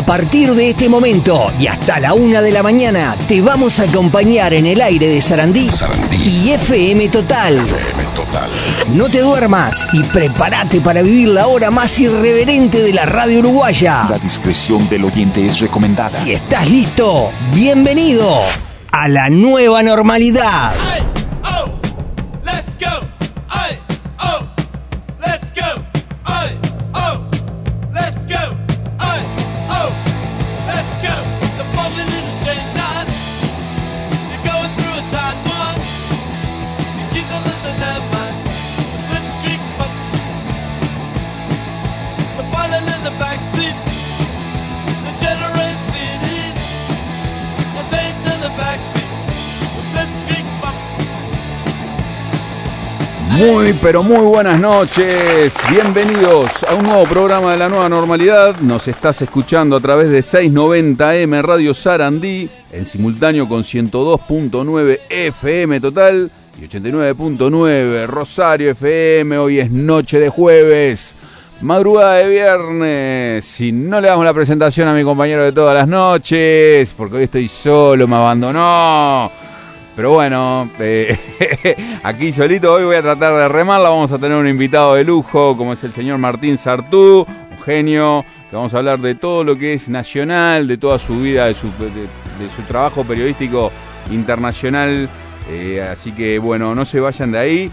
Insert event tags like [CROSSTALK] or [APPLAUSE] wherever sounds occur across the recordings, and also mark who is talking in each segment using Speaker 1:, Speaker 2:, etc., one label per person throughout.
Speaker 1: A partir de este momento y hasta la una de la mañana te vamos a acompañar en el aire de Sarandí, y FM Total.
Speaker 2: FM Total.
Speaker 1: No te duermas y prepárate para vivir la hora más irreverente de la radio uruguaya.
Speaker 2: La discreción del oyente es recomendada.
Speaker 1: Si estás listo, bienvenido a la nueva normalidad.
Speaker 3: Muy, pero muy buenas noches. Bienvenidos a un nuevo programa de la nueva normalidad. Nos estás escuchando a través de 690M Radio Sarandí, en simultáneo con 102.9 FM total y 89.9 Rosario FM. Hoy es noche de jueves. Madrugada de viernes. Si no le damos la presentación a mi compañero de todas las noches, porque hoy estoy solo, me abandonó. Pero bueno, eh, [LAUGHS] aquí solito hoy voy a tratar de remarla. Vamos a tener un invitado de lujo, como es el señor Martín Sartú, un genio, que vamos a hablar de todo lo que es nacional, de toda su vida, de su, trabajo periodístico internacional. Eh, así que bueno, no se vayan de ahí.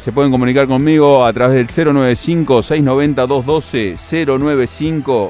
Speaker 3: se pueden comunicar conmigo a través del 095-690-212,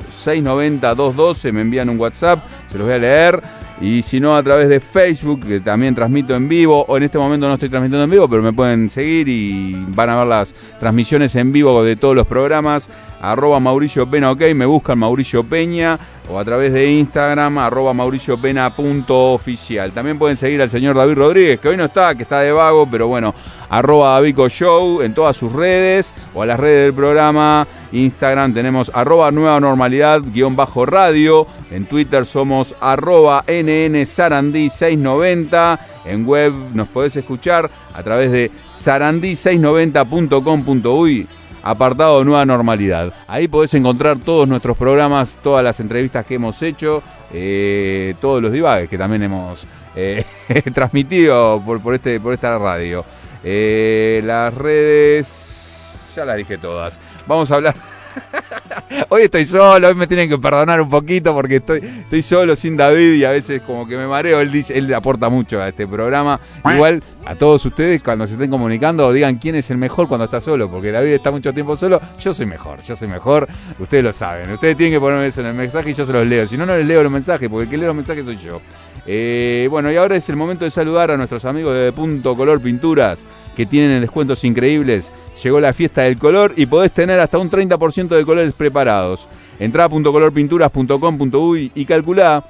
Speaker 3: 095-690-212, me envían un WhatsApp, se los voy a leer. Y si no, a través de Facebook, que también transmito en vivo, o en este momento no estoy transmitiendo en vivo, pero me pueden seguir y van a ver las transmisiones en vivo de todos los programas. Arroba Mauricio Pena, ok, me buscan Mauricio Peña, o a través de Instagram, arroba Mauricio Pena punto oficial. También pueden seguir al señor David Rodríguez, que hoy no está, que está de vago, pero bueno, arroba Davico Show en todas sus redes, o a las redes del programa. Instagram tenemos arroba nueva normalidad guion bajo radio. En Twitter somos arroba NN Sarandí 690. En web nos podés escuchar a través de sarandí690.com.uy apartado Nueva Normalidad. Ahí podés encontrar todos nuestros programas, todas las entrevistas que hemos hecho, eh, todos los divagues que también hemos eh, [LAUGHS] transmitido por, por, este, por esta radio. Eh, las redes, ya las dije todas. Vamos a hablar [LAUGHS] hoy estoy solo, hoy me tienen que perdonar un poquito porque estoy, estoy solo sin David y a veces como que me mareo. Él dice, él aporta mucho a este programa. Igual a todos ustedes cuando se estén comunicando digan quién es el mejor cuando está solo, porque David está mucho tiempo solo. Yo soy mejor, yo soy mejor. Ustedes lo saben. Ustedes tienen que ponerme eso en el mensaje y yo se los leo. Si no, no les leo los mensajes, porque el que lee los mensajes soy yo. Eh, bueno, y ahora es el momento de saludar a nuestros amigos de Punto Color Pinturas que tienen descuentos increíbles llegó la fiesta del color y podés tener hasta un 30% de colores preparados. Entrá a .colorpinturas.com.uy y calculá...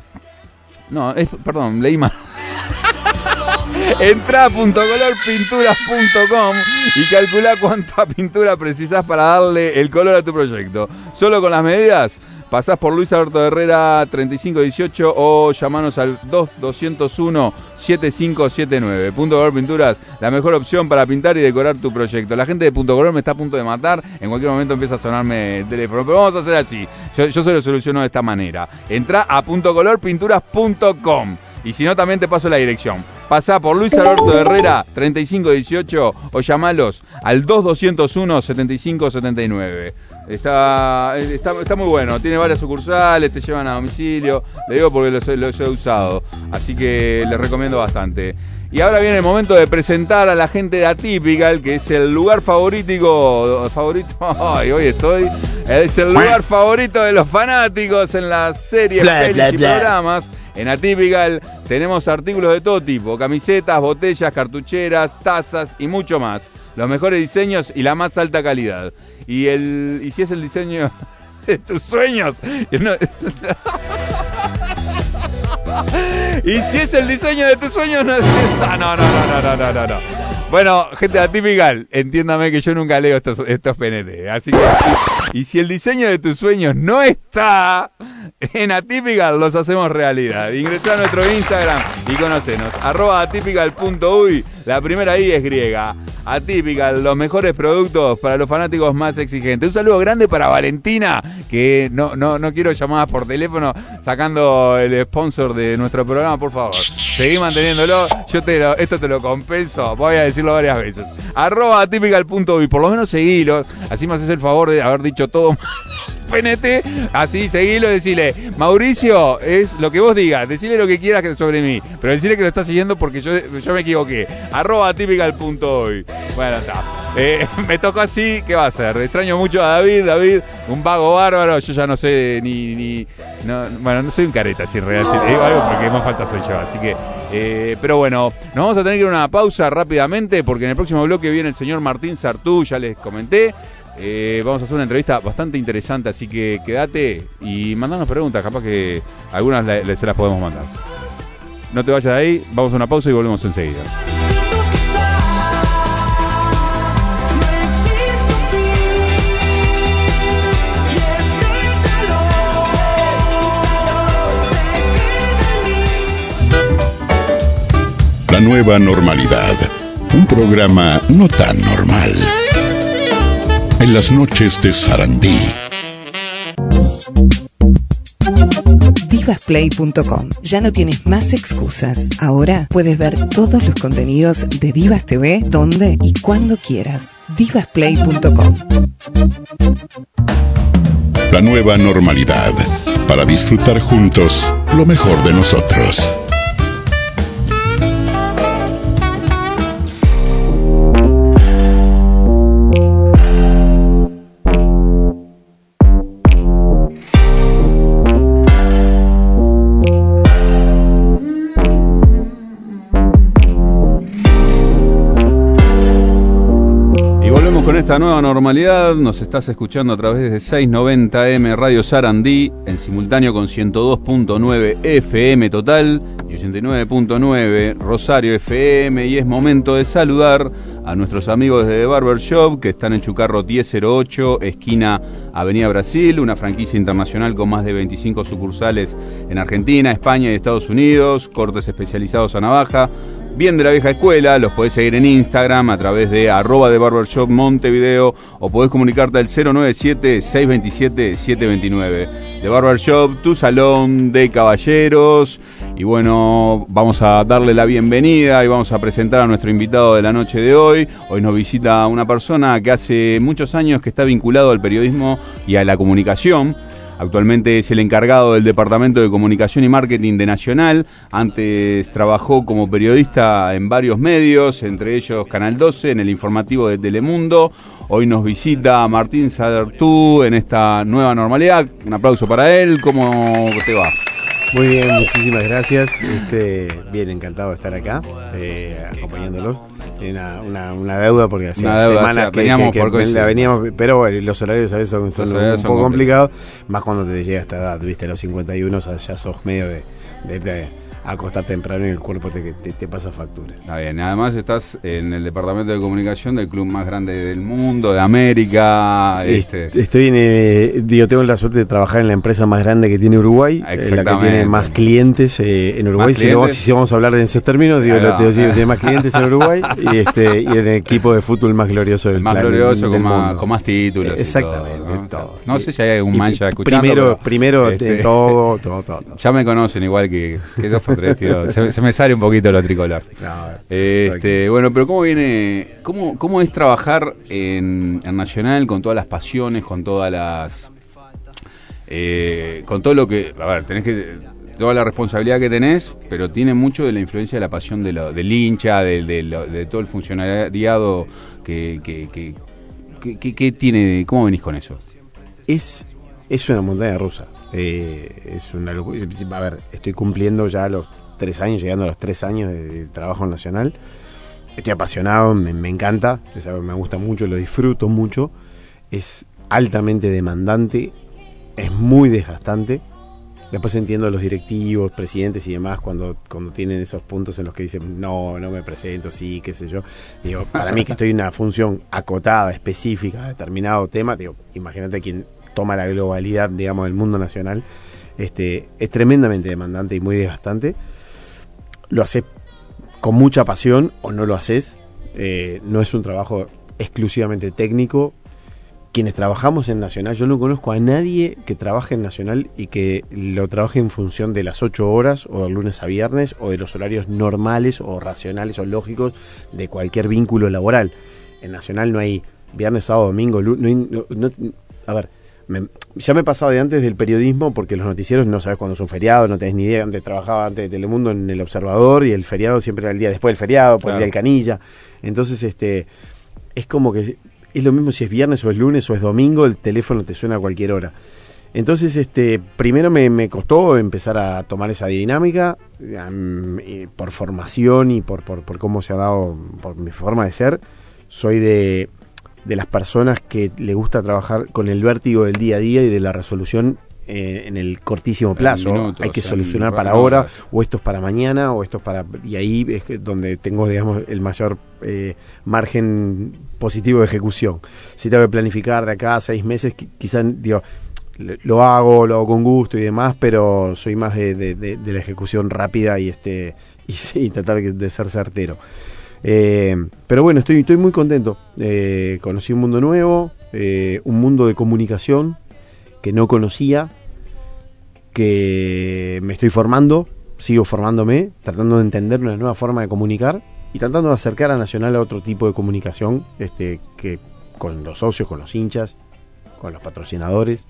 Speaker 3: No, perdón, leí mal. [LAUGHS] Entrá a .colorpinturas.com y calculá cuánta [LAUGHS] pintura precisás para darle el color a tu proyecto. Solo con las medidas pasás por Luis Alberto Herrera 3518 o llamanos al 2201-7579. Punto Color Pinturas, la mejor opción para pintar y decorar tu proyecto. La gente de Punto Color me está a punto de matar, en cualquier momento empieza a sonarme el teléfono, pero vamos a hacer así. Yo, se lo soluciono de esta manera. Entra a puntocolorpinturas.com y si no, también te paso la dirección. Pasá por Luis Alberto Herrera 3518 o llamalos al 2201 7579. Está, está, muy bueno, tiene varias sucursales, te llevan a domicilio, le digo porque los, he usado, así que les recomiendo bastante. Y ahora viene el momento de presentar a la gente de Atypical, que es el lugar favorito, favorito, [LAUGHS] ay, hoy estoy, es el lugar favorito de los fanáticos en las series, y programas. En Atypical tenemos artículos de todo tipo, camisetas, botellas, cartucheras, tazas y mucho más. Los mejores diseños y la más alta calidad. Y, el, y si es el diseño [LAUGHS] de tus sueños... [LAUGHS] Y si es el diseño de tus sueños... No, [LAUGHS] no, no, no, no, no, no. no. Bueno, gente atípica, entiéndame que yo nunca leo estos, estos PNT. Así que, y si el diseño de tus sueños no está, En Atypical los hacemos realidad. Ingresá a nuestro Instagram y conocenos. Arroba atypical.uy. La primera I es griega. Atypical, los mejores productos para los fanáticos más exigentes. Un saludo grande para Valentina, que no, no, no quiero llamadas por teléfono sacando el sponsor de nuestro programa, por favor. Seguí manteniéndolo. Yo te esto te lo compenso. Voy a decirlo varias veces. Arroba atypical.uy. Por lo menos seguilo. Así me haces el favor de haber dicho todo PNT, así seguilo, decirle, Mauricio, es lo que vos digas, decirle lo que quieras sobre mí, pero decirle que lo estás siguiendo porque yo, yo me equivoqué. Arroba hoy. Bueno, está. Eh, [LAUGHS] me tocó así, ¿qué va a hacer? Extraño mucho a David, David, un vago bárbaro, yo ya no sé ni... ni bueno, no soy un careta, si en realidad digo algo porque más falta soy yo, así que... Eh, pero bueno, nos vamos a tener que ir a una pausa rápidamente porque en el próximo bloque viene el señor Martín Sartú, ya les comenté. Eh, vamos a hacer una entrevista bastante interesante, así que quédate y mandanos preguntas, capaz que algunas se las podemos mandar. No te vayas de ahí, vamos a una pausa y volvemos enseguida.
Speaker 4: La nueva normalidad. Un programa no tan normal en las noches de Sarandí.
Speaker 5: Divasplay.com. Ya no tienes más excusas. Ahora puedes ver todos los contenidos de Divas TV donde y cuando quieras. Divasplay.com.
Speaker 4: La nueva normalidad para disfrutar juntos lo mejor de nosotros.
Speaker 3: Esta nueva normalidad nos estás escuchando a través de 690M Radio Sarandí, en simultáneo con 102.9 FM total y 89.9 Rosario FM. Y es momento de saludar a nuestros amigos de The Barber Shop que están en Chucarro 1008, esquina Avenida Brasil, una franquicia internacional con más de 25 sucursales en Argentina, España y Estados Unidos, cortes especializados a navaja bien de la vieja escuela, los podés seguir en Instagram a través de arroba de Barbershop Montevideo o podés comunicarte al 097-627-729. De Barbershop, tu salón de caballeros. Y bueno, vamos a darle la bienvenida y vamos a presentar a nuestro invitado de la noche de hoy. Hoy nos visita una persona que hace muchos años que está vinculado al periodismo y a la comunicación. Actualmente es el encargado del Departamento de Comunicación y Marketing de Nacional. Antes trabajó como periodista en varios medios, entre ellos Canal 12, en el informativo de Telemundo. Hoy nos visita Martín Sadertú en esta nueva normalidad. Un aplauso para él. ¿Cómo te va?
Speaker 6: Muy bien, muchísimas gracias. Este, bien, encantado de estar acá, eh, acompañándolos. Una, una, una, deuda porque hace semanas que, la veníamos, pero bueno, los horarios a veces son, un poco complicados, más cuando te llega esta edad, viste, los 51 ya sos medio de, de acostar temprano y el cuerpo te, te, pasa factura.
Speaker 3: Está bien, además estás en el departamento de comunicación del club más grande del mundo, de América. Este.
Speaker 6: Estoy en, eh, digo, tengo la suerte de trabajar en la empresa más grande que tiene Uruguay, eh, la que tiene más clientes eh, en Uruguay. Si, vamos, a hablar de esos términos, digo, te digo, tiene más clientes en Uruguay y, este, y el equipo de fútbol más glorioso del [LAUGHS]
Speaker 3: Más glorioso, con, más, con, más, títulos.
Speaker 6: Exactamente,
Speaker 3: todo, ¿no? sé si hay algún mancha escuchando.
Speaker 6: Primero, primero este, todo, todo, todo, [LAUGHS]
Speaker 3: Ya me conocen igual que, que [LAUGHS] se, me sale un poquito lo tricolor. este, bueno, pero ¿cómo viene? ¿Cómo, cómo es trabajar en, Nacional con todas las pasiones, con todas las. Eh, con todo lo que. A ver, tenés que. Toda la responsabilidad que tenés, pero tiene mucho de la influencia de la pasión de lo, del hincha, de, de, todo el funcionariado que, que, que, tiene. ¿Cómo venís con eso?
Speaker 6: Es, es una montaña rusa. Eh, es una locura. A ver, estoy cumpliendo ya los tres años, llegando a los tres años de, trabajo nacional. Estoy apasionado, me, encanta, me gusta mucho, lo disfruto mucho. Es altamente demandante, es muy desgastante. Después entiendo a los directivos, presidentes y demás cuando, cuando tienen esos puntos en los que dicen, no, no me presento, sí, qué sé yo. Digo, para mí que estoy en una función acotada, específica, determinado tema, digo, imagínate quien toma la globalidad, digamos, del mundo nacional Este, es tremendamente demandante y muy desgastante. Lo haces con mucha pasión o no lo haces. Eh, no es un trabajo exclusivamente técnico. Quienes trabajamos en Nacional, yo no conozco a nadie que trabaje en Nacional y que lo trabaje en función de las 8 horas o de lunes a viernes o de los horarios normales o racionales o lógicos de cualquier vínculo laboral. En Nacional no hay viernes, sábado, domingo, lunes. a ver, ya me pasaba de antes del periodismo porque los noticieros no sabes cuándo es un feriado, no tenés ni idea. Antes trabajaba antes de Telemundo en El Observador y el feriado siempre era el día después del feriado, por el día del Canilla. Entonces, este es como que es lo mismo si es viernes o es lunes o es domingo, el teléfono te suena a cualquier hora. Entonces, este, primero me, costó empezar a tomar esa dinámica por formación y por, por, por cómo se ha dado, por mi forma de ser. Soy de de las personas que le gusta trabajar con el vértigo del día a día y de la resolución eh, en el cortísimo plazo. Hay que solucionar para ahora, o esto es para mañana, o esto es para... Y ahí es donde tengo, digamos, el mayor eh, margen positivo de ejecución. Si tengo que planificar de acá a seis meses, quizás, digo, lo hago, lo hago con gusto y demás, pero soy más de, la ejecución rápida y este [LAUGHS] y, sí, tratar de ser certero. Eh, pero bueno, estoy, estoy muy contento. Eh, conocí un mundo nuevo, eh, un mundo de comunicación que no conocía, que me estoy formando, sigo formándome, tratando de entender una nueva forma de comunicar y tratando de acercar a Nacional a otro tipo de comunicación, este, que con los socios, con los hinchas, con los patrocinadores,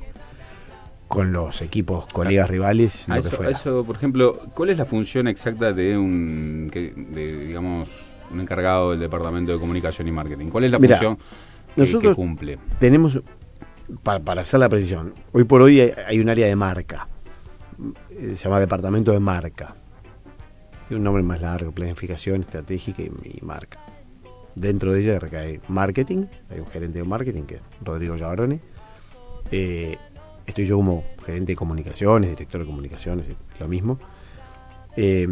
Speaker 6: con los equipos, colegas, rivales,
Speaker 3: lo eso, Eso, por ejemplo, ¿cuál es la función exacta de un, de, digamos, un encargado del departamento de comunicación y marketing? ¿Cuál es la función que, cumple?
Speaker 6: Tenemos, para, hacer la precisión, hoy por hoy hay, un área de marca, eh, se llama departamento de marca. Tiene un nombre más largo, planificación estratégica y, marca. Dentro de ella recae marketing, hay un gerente de marketing que es Rodrigo Llavarone. Eh, estoy yo como gerente de comunicaciones, director de comunicaciones, lo mismo. Eh,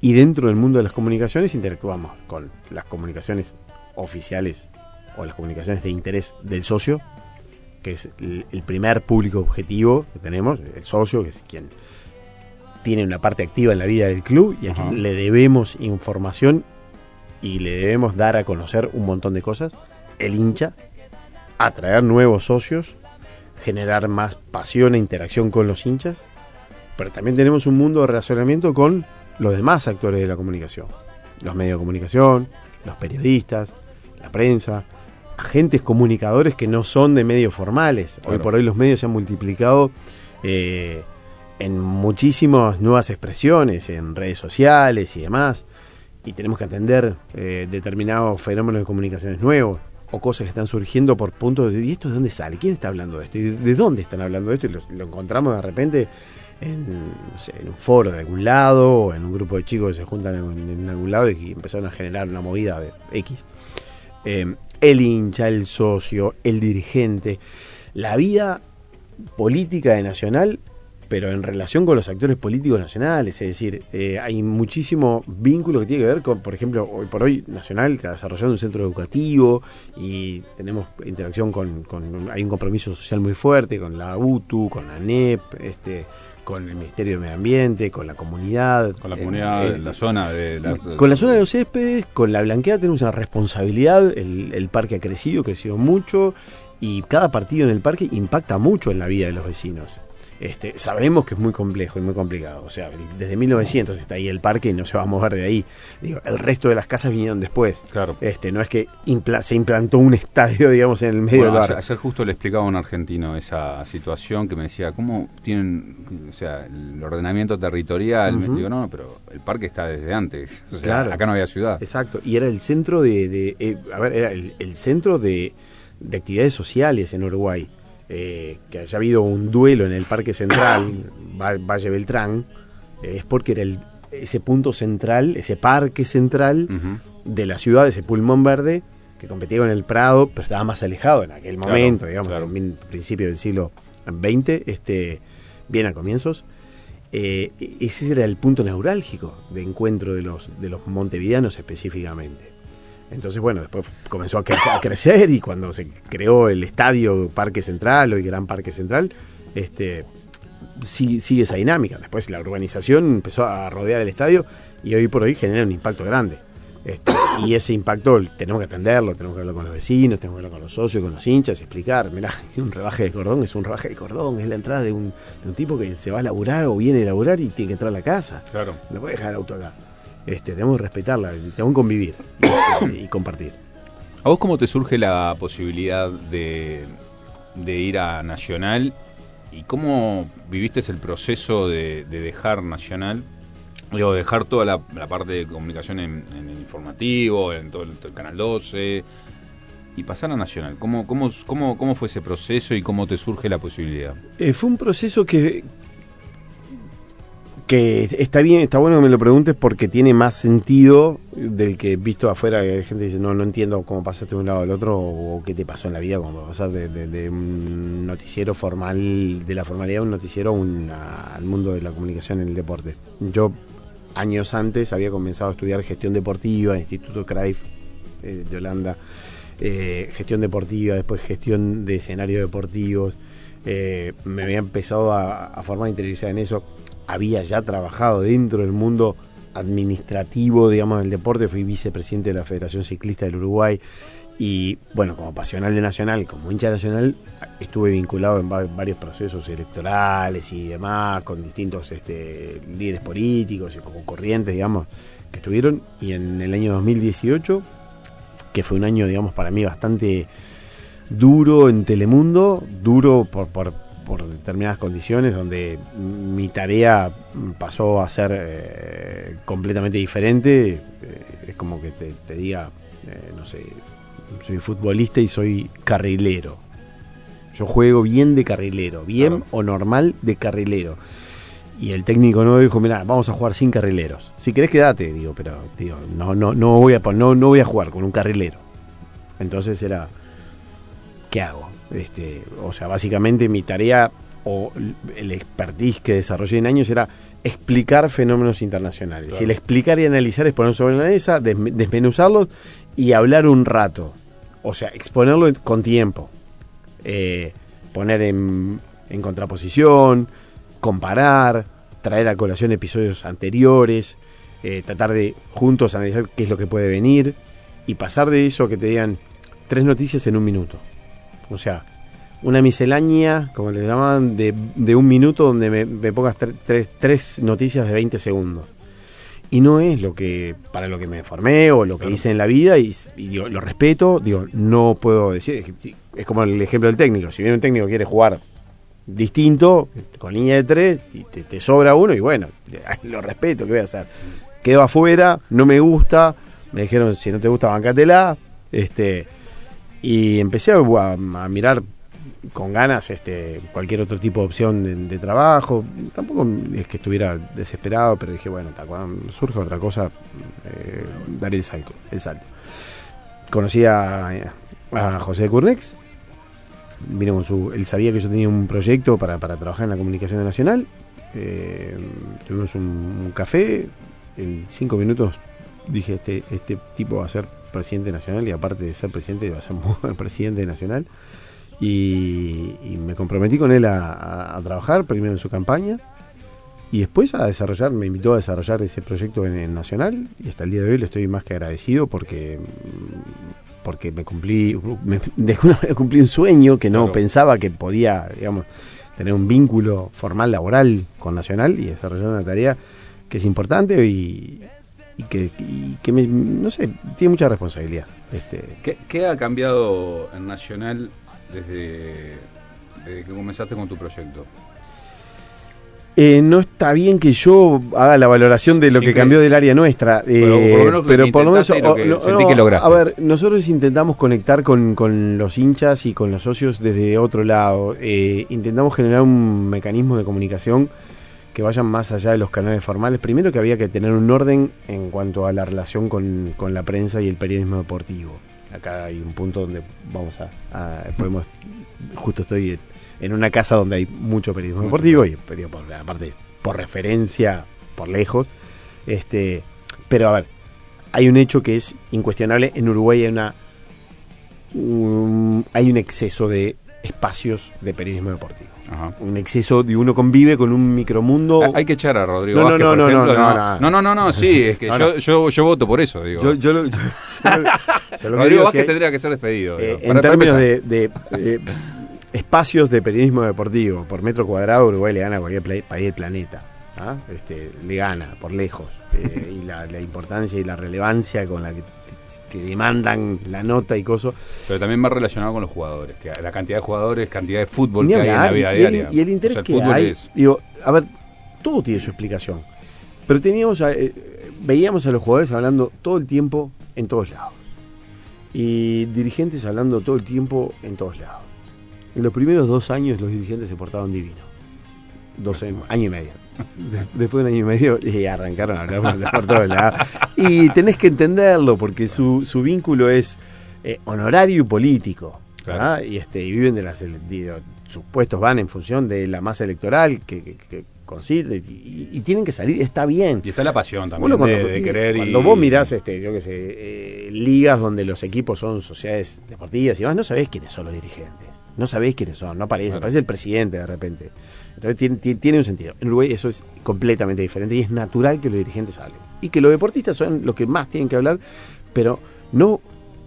Speaker 6: y dentro del mundo de las comunicaciones interactuamos con las comunicaciones oficiales o las comunicaciones de interés del socio, que es el, primer público objetivo que tenemos, el socio, que es quien tiene una parte activa en la vida del club y a quien le debemos información y le debemos dar a conocer un montón de cosas. El hincha, atraer nuevos socios, generar más pasión e interacción con los hinchas, pero también tenemos un mundo de relacionamiento con los demás actores de la comunicación. Los medios de comunicación, los periodistas, la prensa, agentes comunicadores que no son de medios formales. Hoy por hoy los medios se han multiplicado eh, en muchísimas nuevas expresiones, en redes sociales y demás. Y tenemos que atender eh, determinados fenómenos de comunicaciones nuevos o cosas que están surgiendo por puntos de... ¿Y esto de dónde sale? ¿Quién está hablando de esto? ¿Y de dónde están hablando de esto? Y lo encontramos de repente en, un foro de algún lado o en un grupo de chicos que se juntan en, algún lado y empezaron a generar una movida de X. Eh, el hincha, el socio, el dirigente, la vida política de Nacional, pero en relación con los actores políticos nacionales, es decir, eh, hay muchísimo vínculo que tiene que ver con, por ejemplo, hoy por hoy Nacional está desarrollando un centro educativo y tenemos interacción con, con hay un compromiso social muy fuerte con la UTU, con la NEP, este, con el Ministerio de Medio Ambiente, con la comunidad.
Speaker 3: Con la comunidad, la zona de...
Speaker 6: con la zona de los céspedes, con la blanqueada tenemos una responsabilidad, el, el parque ha crecido, ha crecido mucho, y cada partido en el parque impacta mucho en la vida de los vecinos. Este, sabemos que es muy complejo y muy complicado. O sea, desde 1900 está ahí el parque y no se va a mover de ahí. Digo, el resto de las casas vinieron después.
Speaker 3: Claro.
Speaker 6: Este, no es que se implantó un estadio, digamos, en el medio del barrio.
Speaker 3: Ayer, justo le explicaba a un argentino esa situación que me decía, ¿cómo tienen, o sea, el ordenamiento territorial? Digo, no, pero el parque está desde antes. claro. Acá no había ciudad.
Speaker 6: Exacto. Y era el centro de, eh, a ver, era el, centro de, de actividades sociales en Uruguay eh, que haya habido un duelo en el Parque Central, [COUGHS] Valle Beltrán, eh, es porque era el, ese punto central, ese parque central de la ciudad, ese pulmón verde, que competía con el Prado, pero estaba más alejado en aquel momento, digamos, en principio del siglo XX, este, bien a comienzos. Eh, ese era el punto neurálgico de encuentro de los, de los montevideanos específicamente. Entonces, bueno, después comenzó a, crecer y cuando se creó el estadio Parque Central, hoy Gran Parque Central, este, sigue, sigue esa dinámica. Después la urbanización empezó a rodear el estadio y hoy por hoy genera un impacto grande. Este, y ese impacto tenemos que atenderlo, tenemos que hablar con los vecinos, tenemos que hablar con los socios, con los hinchas, explicar, mirá, [LAUGHS] un rebaje de cordón es un rebaje de cordón, es la entrada de un, de un tipo que se va a laburar o viene a laburar y tiene que entrar a la casa.
Speaker 3: Claro.
Speaker 6: No puede dejar el auto acá. Este, tenemos que respetarla, tenemos que convivir y, y compartir.
Speaker 3: ¿A vos cómo te surge la posibilidad de, de ir a Nacional y cómo viviste el proceso de, de dejar Nacional? Digo, dejar toda la, la parte de comunicación en, en el informativo, en todo el, todo el Canal 12 y pasar a Nacional. ¿Cómo, cómo, cómo, ¿Cómo fue ese proceso y cómo te surge la posibilidad?
Speaker 6: Eh, fue un proceso que que está bien, está bueno que me lo preguntes porque tiene más sentido del que visto afuera que hay gente dice no, no entiendo cómo pasaste de un lado al otro o qué te pasó en la vida, como pasar de, de, de un noticiero formal, de la formalidad a un noticiero a un- a- al mundo de la comunicación en el deporte. Yo años antes había comenzado a estudiar gestión deportiva en el Instituto Cruyff eh, de Holanda, eh, gestión deportiva, después gestión de escenarios deportivos. Eh, me había empezado a, a formar interioridad en eso. Había ya trabajado dentro del mundo administrativo, digamos, del deporte. Fui vicepresidente de la Federación Ciclista del Uruguay. Y bueno, como pasional de Nacional, como hincha nacional, estuve vinculado en va- varios procesos electorales y demás, con distintos este, líderes políticos y como corrientes, digamos, que estuvieron. Y en el año 2018, que fue un año, digamos, para mí bastante duro en Telemundo, duro por, por, por determinadas condiciones, donde mi tarea pasó a ser eh, completamente diferente. Eh, es como que te, te diga, eh, no sé, soy futbolista y soy carrilero. Yo juego bien de carrilero, bien
Speaker 3: Claro.
Speaker 6: o normal de carrilero. Y el técnico no dijo, mira, vamos a jugar sin carrileros. Si querés quedate, digo, pero digo, no, no, no voy a no, no voy a jugar con un carrilero. Entonces era, ¿qué hago? Este, o sea, básicamente mi tarea o el expertise que desarrollé en años era explicar fenómenos internacionales.
Speaker 3: Claro.
Speaker 6: Y el explicar y analizar es poner sobre la mesa, desme- desmenuzarlos y hablar un rato. O sea, exponerlo con tiempo. Eh, poner en, en contraposición, comparar, traer a colación episodios anteriores, eh, tratar de juntos analizar qué es lo que puede venir y pasar de eso que te digan tres noticias en un minuto. O sea, una miscelánea, como le llamaban, de, de un minuto donde me, me pongas tre- tres, tres noticias de 20 segundos. Y no es lo que para lo que me formé o lo que
Speaker 3: Claro.
Speaker 6: hice en la vida y, y digo, lo respeto, digo, no puedo decir, es como el ejemplo del técnico, si viene un técnico que quiere jugar distinto, con línea de tres, y te, te sobra uno y bueno, [LAUGHS] lo respeto, ¿qué voy a hacer? Quedo afuera, no me gusta, me dijeron, si no te gusta, bancatela, este, y empecé a, mirar con ganas este cualquier otro tipo de opción de, trabajo. Tampoco es que estuviera desesperado, pero dije, bueno, cuando surge otra cosa, eh, daré el salto, el salto. Conocí a, a José Curnex, vino con su. Él sabía que yo tenía un proyecto para, para trabajar en la comunicación nacional. Eh, tuvimos un, un café. En cinco minutos dije: este, este tipo va a ser presidente nacional y aparte de ser presidente, va a ser [LAUGHS] muy buen presidente nacional. Y, y me comprometí con él a, a- a trabajar, primero en su campaña. Y después a desarrollar, me invitó a desarrollar ese proyecto en, en Nacional y hasta el día de hoy le estoy más que agradecido porque porque me cumplí, me, [LAUGHS] de alguna manera cumplí un sueño que no
Speaker 3: Claro.
Speaker 6: pensaba que podía, digamos, tener un vínculo formal laboral con Nacional y desarrollar una tarea que es importante y, y que, y que me- no sé, tiene mucha responsabilidad. Este,
Speaker 3: ¿Qué, qué ha cambiado en Nacional desde, desde que comenzaste con tu proyecto?
Speaker 6: Eh, no está bien que yo haga la valoración de lo que cambió del área nuestra,
Speaker 3: Pero por lo menos
Speaker 6: por lo menos
Speaker 3: lo que
Speaker 6: no,
Speaker 3: sentí
Speaker 6: no,
Speaker 3: que lograste.
Speaker 6: a ver, nosotros intentamos conectar con, con los hinchas y con los socios desde otro lado. Eh, intentamos generar un mecanismo de comunicación que vayan más allá de los canales formales. Primero que había que tener un orden en cuanto a la relación con, con la prensa y el periodismo deportivo. Acá hay un punto donde vamos a, a- podemos justo estoy en una casa donde hay mucho periodismo
Speaker 3: Mucho.
Speaker 6: deportivo y digo, por, aparte por referencia por lejos este pero a ver hay un hecho que es incuestionable en Uruguay hay una un- hay un exceso de espacios de periodismo deportivo.
Speaker 3: Ajá.
Speaker 6: Un exceso de uno convive con un micromundo.
Speaker 3: Hay que echar a Rodrigo
Speaker 6: No,
Speaker 3: Vázquez,
Speaker 6: no,
Speaker 3: por
Speaker 6: no,
Speaker 3: ejemplo,
Speaker 6: no, no,
Speaker 3: no, no, no, no, sí, es que yo. Yo, yo voto por eso, digo.
Speaker 6: Yo, yo lo, yo- lo- [LAUGHS]
Speaker 3: Rodrigo Vázquez
Speaker 6: que,
Speaker 3: tendría que ser despedido.
Speaker 6: eh, en términos de, de, eh, espacios de periodismo deportivo, por metro cuadrado, Uruguay le gana a cualquier país del planeta. ¿ah? Este, le gana, por lejos. Eh, y la, la importancia y la relevancia con la que te, te demandan la nota y cosas.
Speaker 3: Pero también va relacionado con los jugadores, que la cantidad de jugadores, cantidad de fútbol
Speaker 6: Ni
Speaker 3: que hay en la
Speaker 6: hablar,
Speaker 3: vida
Speaker 6: y el-
Speaker 3: diaria.
Speaker 6: Y el interés
Speaker 3: O sea, el
Speaker 6: que hay,
Speaker 3: es-
Speaker 6: digo, a ver, todo tiene su explicación. Pero teníamos, a- eh, veíamos a los jugadores hablando todo el tiempo en todos lados. Y dirigentes hablando todo el tiempo en todos lados. En los primeros dos años los dirigentes se portaban divino. Dos años, año y medio. De- después de un año y medio [LAUGHS] y arrancaron a hablar por- todos lados. Y tenés que entenderlo porque su, su vínculo es eh, honorario y político.
Speaker 3: Claro.
Speaker 6: ¿ah? Y, este, y viven de las digo, sus puestos van en función de la masa electoral que, que, que consigue y, y tienen que salir, está bien.
Speaker 3: Y está la pasión también
Speaker 6: Uno cuando,
Speaker 3: de, de querer y-
Speaker 6: cuando vos mirás, este, yo qué sé, eh, ligas donde los equipos son sociedades deportivas y demás, no sabés quiénes son los dirigentes. No sabés quiénes son, no aparece,
Speaker 3: Claro.
Speaker 6: aparece el presidente de repente. Tiene, un sentido. En Uruguay eso es completamente diferente y es natural que los dirigentes hablen. Y que los deportistas son los que más tienen que hablar, pero no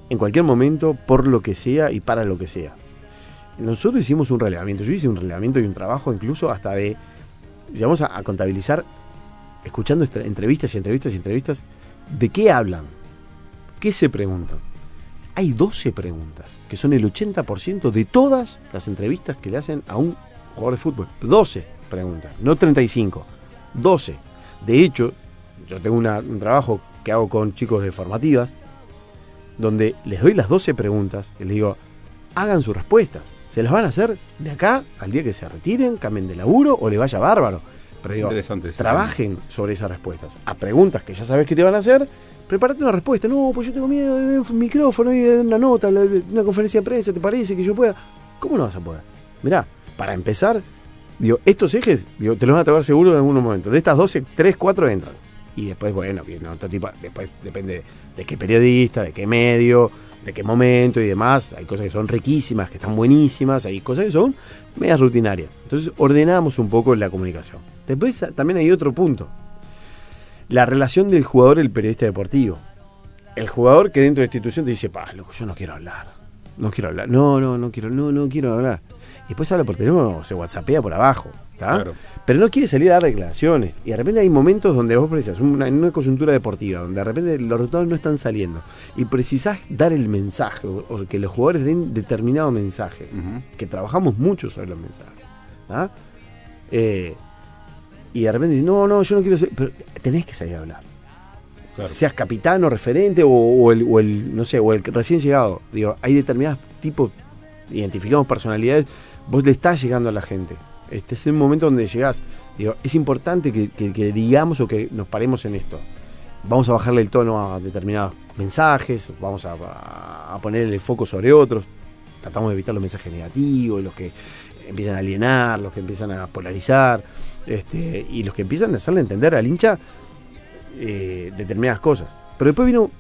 Speaker 6: en cualquier momento, por lo que sea y para lo que sea. Nosotros hicimos un relevamiento, yo hice un relevamiento y un trabajo incluso hasta de, llegamos a, a contabilizar, escuchando entrevistas y entrevistas y entrevistas, de qué hablan, qué se preguntan. Hay 12 preguntas, que son el 80% de todas las entrevistas que le hacen a un jugador de fútbol. 12 preguntas, no 35, 12. De hecho, yo tengo una- un trabajo que hago con chicos de formativas, donde les doy las 12 preguntas y les digo, hagan sus respuestas. Se las van a hacer de acá al día que se retiren, cambien de laburo o le vaya bárbaro. Pero digo,
Speaker 3: interesante, sí.
Speaker 6: trabajen sobre esas respuestas. A preguntas que ya sabes que te van a hacer, prepárate una respuesta. No, pues yo tengo miedo de un micrófono y de una nota, de una conferencia de prensa, ¿te parece que yo pueda? ¿Cómo no vas a poder? Mirá, para empezar, digo, estos ejes, digo, te los van a tocar seguro en algún momento. De estas 12, 3, 4 entran. Y después, bueno, viene otro tipo, después depende de qué periodista, de qué medio, de qué momento y demás. Hay cosas que son riquísimas, que están buenísimas, hay cosas que son medias rutinarias. Entonces ordenamos un poco la comunicación. Después también hay otro punto. La relación del jugador y el periodista deportivo. El jugador que dentro de la institución te dice, pa, loco, yo no quiero hablar. No quiero hablar. No, no, no quiero, no, no quiero hablar. Y después habla por teléfono o se whatsappea por abajo.
Speaker 3: Claro.
Speaker 6: Pero no quiere salir a dar declaraciones. Y de repente hay momentos donde vos precisas, una, en una coyuntura deportiva, donde de repente los resultados no están saliendo. Y precisás dar el mensaje, o, o que los jugadores den determinado mensaje. Que trabajamos mucho sobre los mensajes. Eh, y de repente dices, no, no, yo no quiero ser. Pero tenés que salir a hablar.
Speaker 3: Claro.
Speaker 6: Seas capitán o referente o, o el, o el, no sé, o el recién llegado. Digo, hay determinados tipos, identificamos personalidades, vos le estás llegando a la gente. Este es el momento donde llegás. Digo, es importante que, que- digamos o que nos paremos en esto. Vamos a bajarle el tono a determinados mensajes, vamos a, a- a poner el foco sobre otros. Tratamos de evitar los mensajes negativos, los que empiezan a alienar, los que empiezan a polarizar, este, y los que empiezan a hacerle entender al hincha eh, determinadas cosas. Pero después vino.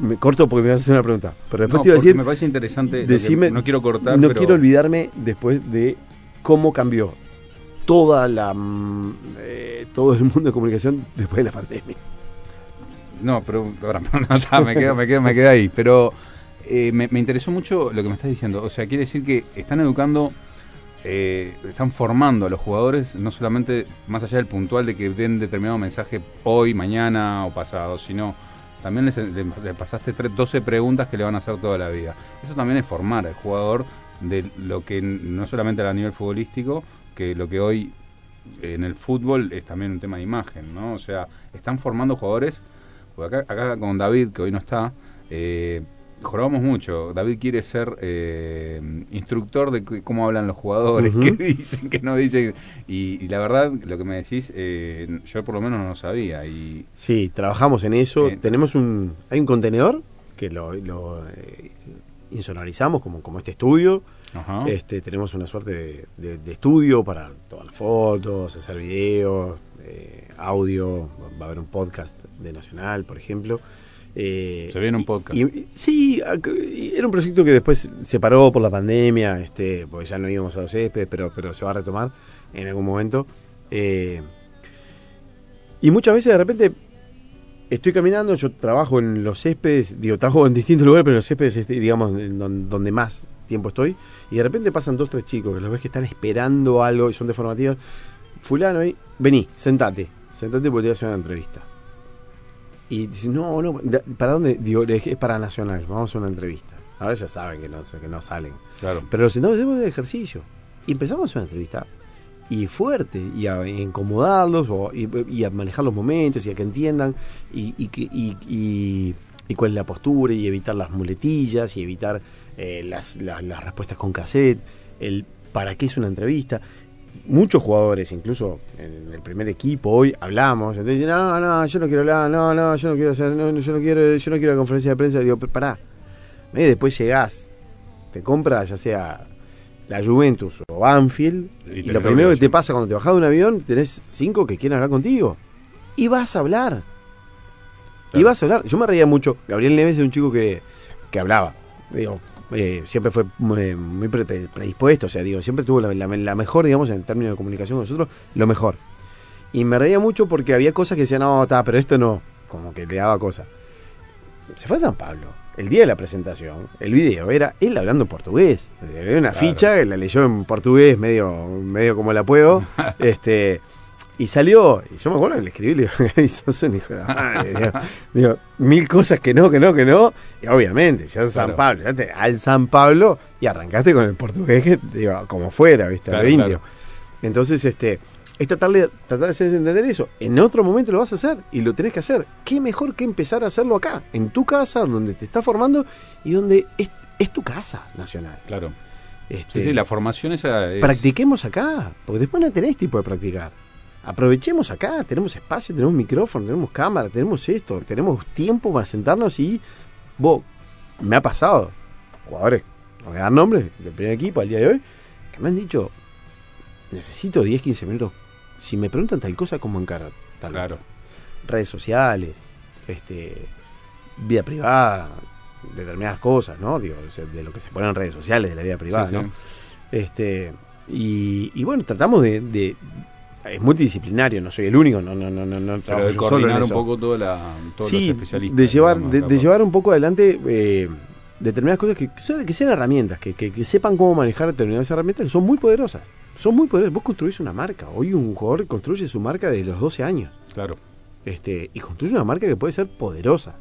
Speaker 6: Me corto porque me vas a hacer una pregunta. Pero después
Speaker 3: No,
Speaker 6: te iba a decir.
Speaker 3: me parece interesante.
Speaker 6: decime-
Speaker 3: no quiero cortar,
Speaker 6: no
Speaker 3: pero-
Speaker 6: quiero olvidarme después de cómo cambió toda la mm, eh, todo el mundo de comunicación después de la pandemia.
Speaker 3: No, pero ahora, [LAUGHS] no, está, me, quedo, me, quedo, me ahí. Pero eh, me, me interesó mucho lo que me estás diciendo. O sea, quiere decir que están educando, eh, están formando a los jugadores, no solamente más allá del puntual de que den determinado mensaje hoy, mañana o pasado, sino también les, le, pasaste tres, 12 preguntas que le van a hacer toda la vida. Eso también es formar al jugador de lo que no solamente a nivel futbolístico, que lo que hoy en el fútbol es también un tema de imagen, ¿no? O sea, están formando jugadores. acá, acá con David, que hoy no está, eh, jorobamos mucho. David quiere ser eh, instructor de cómo hablan los jugadores, [LAUGHS]
Speaker 6: Ujú.
Speaker 3: qué dicen, qué no dicen. Y, y la verdad, lo que me decís, eh, yo por lo menos no lo sabía. Y
Speaker 6: Sí, trabajamos en eso.
Speaker 3: Bien.
Speaker 6: Tenemos un hay un contenedor que lo, lo, eh, insonorizamos como, como este estudio.
Speaker 3: ajá,
Speaker 6: Este, tenemos una suerte de, de- de estudio para tomar fotos, hacer videos, eh, audio, va a haber un podcast de Nacional, por ejemplo. Eh,
Speaker 3: Se viene un podcast.
Speaker 6: y- y- sí, era un proyecto que después se paró por la pandemia, este, porque ya no íbamos a los céspedes, pero, pero se va a retomar en algún momento. Eh, y muchas veces de repente estoy caminando, yo trabajo en los céspedes, digo, trabajo en distintos lugares, pero en los céspedes es, digamos, en don- donde más tiempo estoy, y de repente pasan dos, tres chicos, que los ves que están esperando algo y son de formativas. Fulano, ahí, vení, sentate, sentate porque te voy a hacer una entrevista. Y dice, no, no, ¿para dónde? Digo, es es para Nacional, vamos a una entrevista. Ahora ya saben que no, que no salen.
Speaker 3: Claro.
Speaker 6: Pero los sentamos hacemos el ejercicio. Y empezamos a hacer una entrevista. Y fuerte, y a incomodarlos, o, y, y a manejar los momentos, y a que entiendan, y, y, y, y- y cuál es la postura, y evitar las muletillas, y evitar eh, las, las- las respuestas con cassette, el para qué es una entrevista. Muchos jugadores, incluso en el primer equipo, hoy hablamos, entonces dicen, no, no, yo no quiero hablar, no, no, yo no quiero hacer, no, yo no quiero, yo no quiero la conferencia de prensa, digo, "Pero pará, y después llegás, te compras ya sea la Juventus o Banfield,
Speaker 3: Y
Speaker 6: lo primero que te pasa cuando te bajás de un avión, tenés cinco que quieren hablar contigo. Y vas a hablar. Y vas a hablar. Yo me reía mucho. Gabriel Neves es un chico que, que hablaba. Digo, eh, siempre fue muy, muy pre- predispuesto. O sea, digo, siempre tuvo la, la- la mejor, digamos, en términos de comunicación con nosotros, lo mejor. Y me reía mucho porque había cosas que decían, no, está, pero esto no. Como que le daba cosas. Se fue a San Pablo. El día de la presentación, el video era él hablando portugués. O sea, una
Speaker 3: Claro.
Speaker 6: ficha la leyó en portugués, medio, medio como la puedo. [LAUGHS] este, y salió, y yo me acuerdo que le escribí, le digo, [LAUGHS] "Gaby, sos un hijo de la madre. Digo, digo, mil cosas que no, que no, que no. Y obviamente, ya es San
Speaker 3: Claro.
Speaker 6: Pablo, ya te- al San Pablo, y arrancaste con el portugués, que, digo, como fuera, ¿viste? a lo
Speaker 3: Claro,
Speaker 6: indio.
Speaker 3: claro.
Speaker 6: Entonces, este, es tratar de, tratar de entender eso. En otro momento lo vas a hacer y lo tenés que hacer. ¿Qué mejor que empezar a hacerlo acá, en tu casa, donde te estás formando y donde es, es tu casa nacional?
Speaker 3: Claro.
Speaker 6: Este,
Speaker 3: Sí, sí, la formación esa es...
Speaker 6: Practiquemos acá, porque después no tenés tiempo de practicar. Aprovechemos acá, tenemos espacio, tenemos micrófono, tenemos cámara, tenemos esto, tenemos tiempo para sentarnos y vos, me ha pasado, jugadores, no voy a dar nombres, del primer equipo al día de hoy, que me han dicho, necesito 10, 15 minutos, si me preguntan tal cosa, ¿cómo encaro? Tal
Speaker 3: Claro.
Speaker 6: redes sociales, este, vida privada, determinadas cosas, ¿no? Digo, o sea, de lo que se pone en redes sociales, de la vida privada,
Speaker 3: Sí, sí.
Speaker 6: ¿no? Este, y, y bueno, tratamos de, de- es multidisciplinario, no soy el único, no, no, no, no, no
Speaker 3: Pero
Speaker 6: trabajo
Speaker 3: de coordinar un poco toda la, todos
Speaker 6: Sí,
Speaker 3: los especialistas.
Speaker 6: de llevar, de, de llevar un poco adelante eh, determinadas cosas que, que sean herramientas, que, que- que sepan cómo manejar determinadas herramientas que son muy poderosas. Son muy poderosas. Vos construís una marca. Hoy un jugador construye su marca de los 12 años.
Speaker 3: Claro.
Speaker 6: Este, y construye una marca que puede ser poderosa.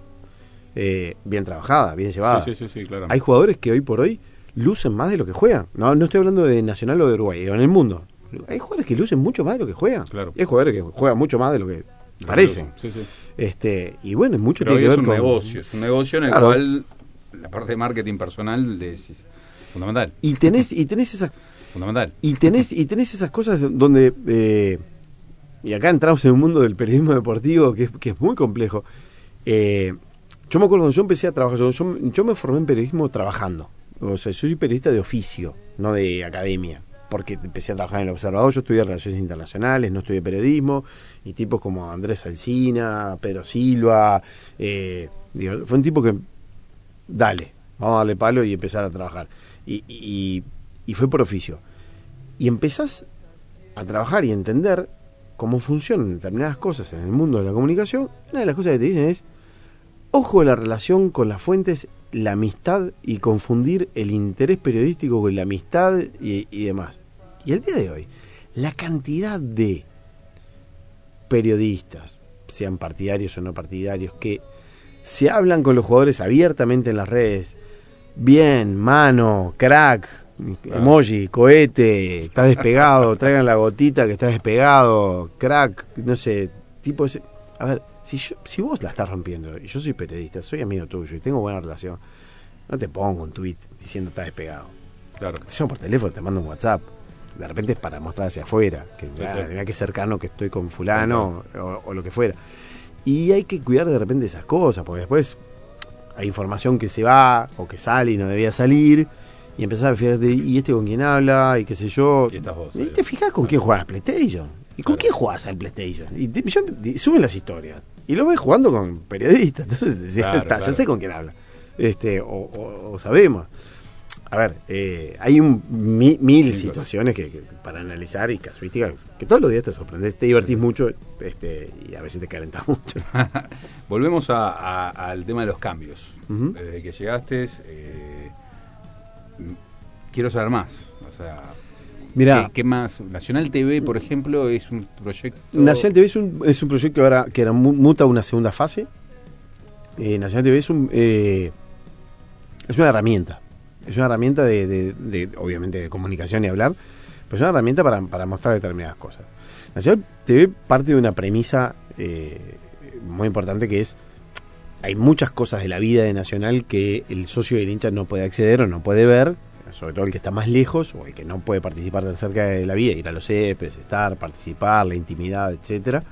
Speaker 6: Eh, bien trabajada, bien llevada.
Speaker 3: Sí, sí, sí, claro.
Speaker 6: Hay jugadores que hoy por hoy lucen más de lo que juegan. No, no estoy hablando de Nacional o de Uruguay, en el mundo. Hay jugadores que lucen mucho más de lo que juegan.
Speaker 3: Claro.
Speaker 6: Hay jugadores que juegan mucho más de lo que parecen.
Speaker 3: Sí, sí.
Speaker 6: Este, y bueno, mucho
Speaker 3: Pero
Speaker 6: tiene
Speaker 3: es un negocio, es un negocio en el
Speaker 6: Claro.
Speaker 3: cual la parte de marketing personal es es fundamental.
Speaker 6: Y tenés, y tenés esas
Speaker 3: Fundamental.
Speaker 6: y tenés, y tenés esas cosas donde eh, y acá entramos en un mundo del periodismo deportivo que es, que es muy complejo. Eh, yo me acuerdo cuando yo empecé a trabajar, yo, yo- yo me formé en periodismo trabajando. O sea, yo soy periodista de oficio, no de academia. Porque empecé a trabajar en el Observador, yo estudié Relaciones Internacionales, no estudié periodismo, y tipos como Andrés Alsina, Pedro Silva, eh, digo, fue un tipo que, dale, vamos a darle palo y empezar a trabajar. Y, fue por oficio. Y empezás a trabajar y entender cómo funcionan determinadas cosas en el mundo de la comunicación. Una de las cosas que te dicen es, ojo la relación con las fuentes, la amistad y confundir el interés periodístico con la amistad y demás. Y el día de hoy, la cantidad de periodistas, sean partidarios o no partidarios, que se hablan con los jugadores abiertamente en las redes, bien, mano, crack, emoji, cohete, está despegado, [LAUGHS] traigan la gotita que está despegado, crack, no sé, tipo ese. A ver, si, yo, si vos la estás rompiendo, y yo soy periodista, soy amigo tuyo y tengo buena relación, no te pongo un tweet diciendo está despegado.
Speaker 3: Claro.
Speaker 6: Te llamo por teléfono, te mando un WhatsApp. De repente es para mostrar hacia afuera, que mira,
Speaker 3: sí.
Speaker 6: mira qué cercano que estoy con fulano o, o lo que fuera. Y hay que cuidar de repente esas cosas, porque después hay información que se va o que sale y no debía salir, y empezás a fijarte, ¿y este con quién habla? Y qué sé yo.
Speaker 3: Y vos,
Speaker 6: Y te fijas con quién juegas al PlayStation. ¿Y con
Speaker 3: Claro.
Speaker 6: quién jugás al PlayStation? Y te- yo- suben las historias. Y lo ves jugando con periodistas, [LAUGHS] entonces
Speaker 3: Claro, [LAUGHS]
Speaker 6: "Ta,
Speaker 3: claro.
Speaker 6: ya sé con quién habla. Este, o, o- o sabemos. A ver, eh, hay un mi- mil situaciones que, que- para analizar y casuísticas que todos los días te sorprendes, te divertís mucho este, y a veces te calentás mucho. [LAUGHS]
Speaker 3: Volvemos a- a- al tema de los cambios. Desde que llegaste, eh, quiero saber más. O sea,
Speaker 6: Mirá,
Speaker 3: ¿qué, qué más? Nacional TV, por ejemplo, es un proyecto.
Speaker 6: Nacional TV es un, es un proyecto que ahora, que mu- muta una segunda fase. Eh, Nacional TV es un eh, es una herramienta. Es una herramienta de, obviamente, de comunicación y hablar, pero es una herramienta para, mostrar determinadas cosas. Nacional TV parte de una premisa eh, muy importante que es hay muchas cosas de la vida de Nacional que el socio del hincha no puede acceder o no puede ver, sobre todo el que está más lejos o el que no puede participar tan cerca de la vida, ir a los CEPES, estar, participar, la intimidad, etcétera.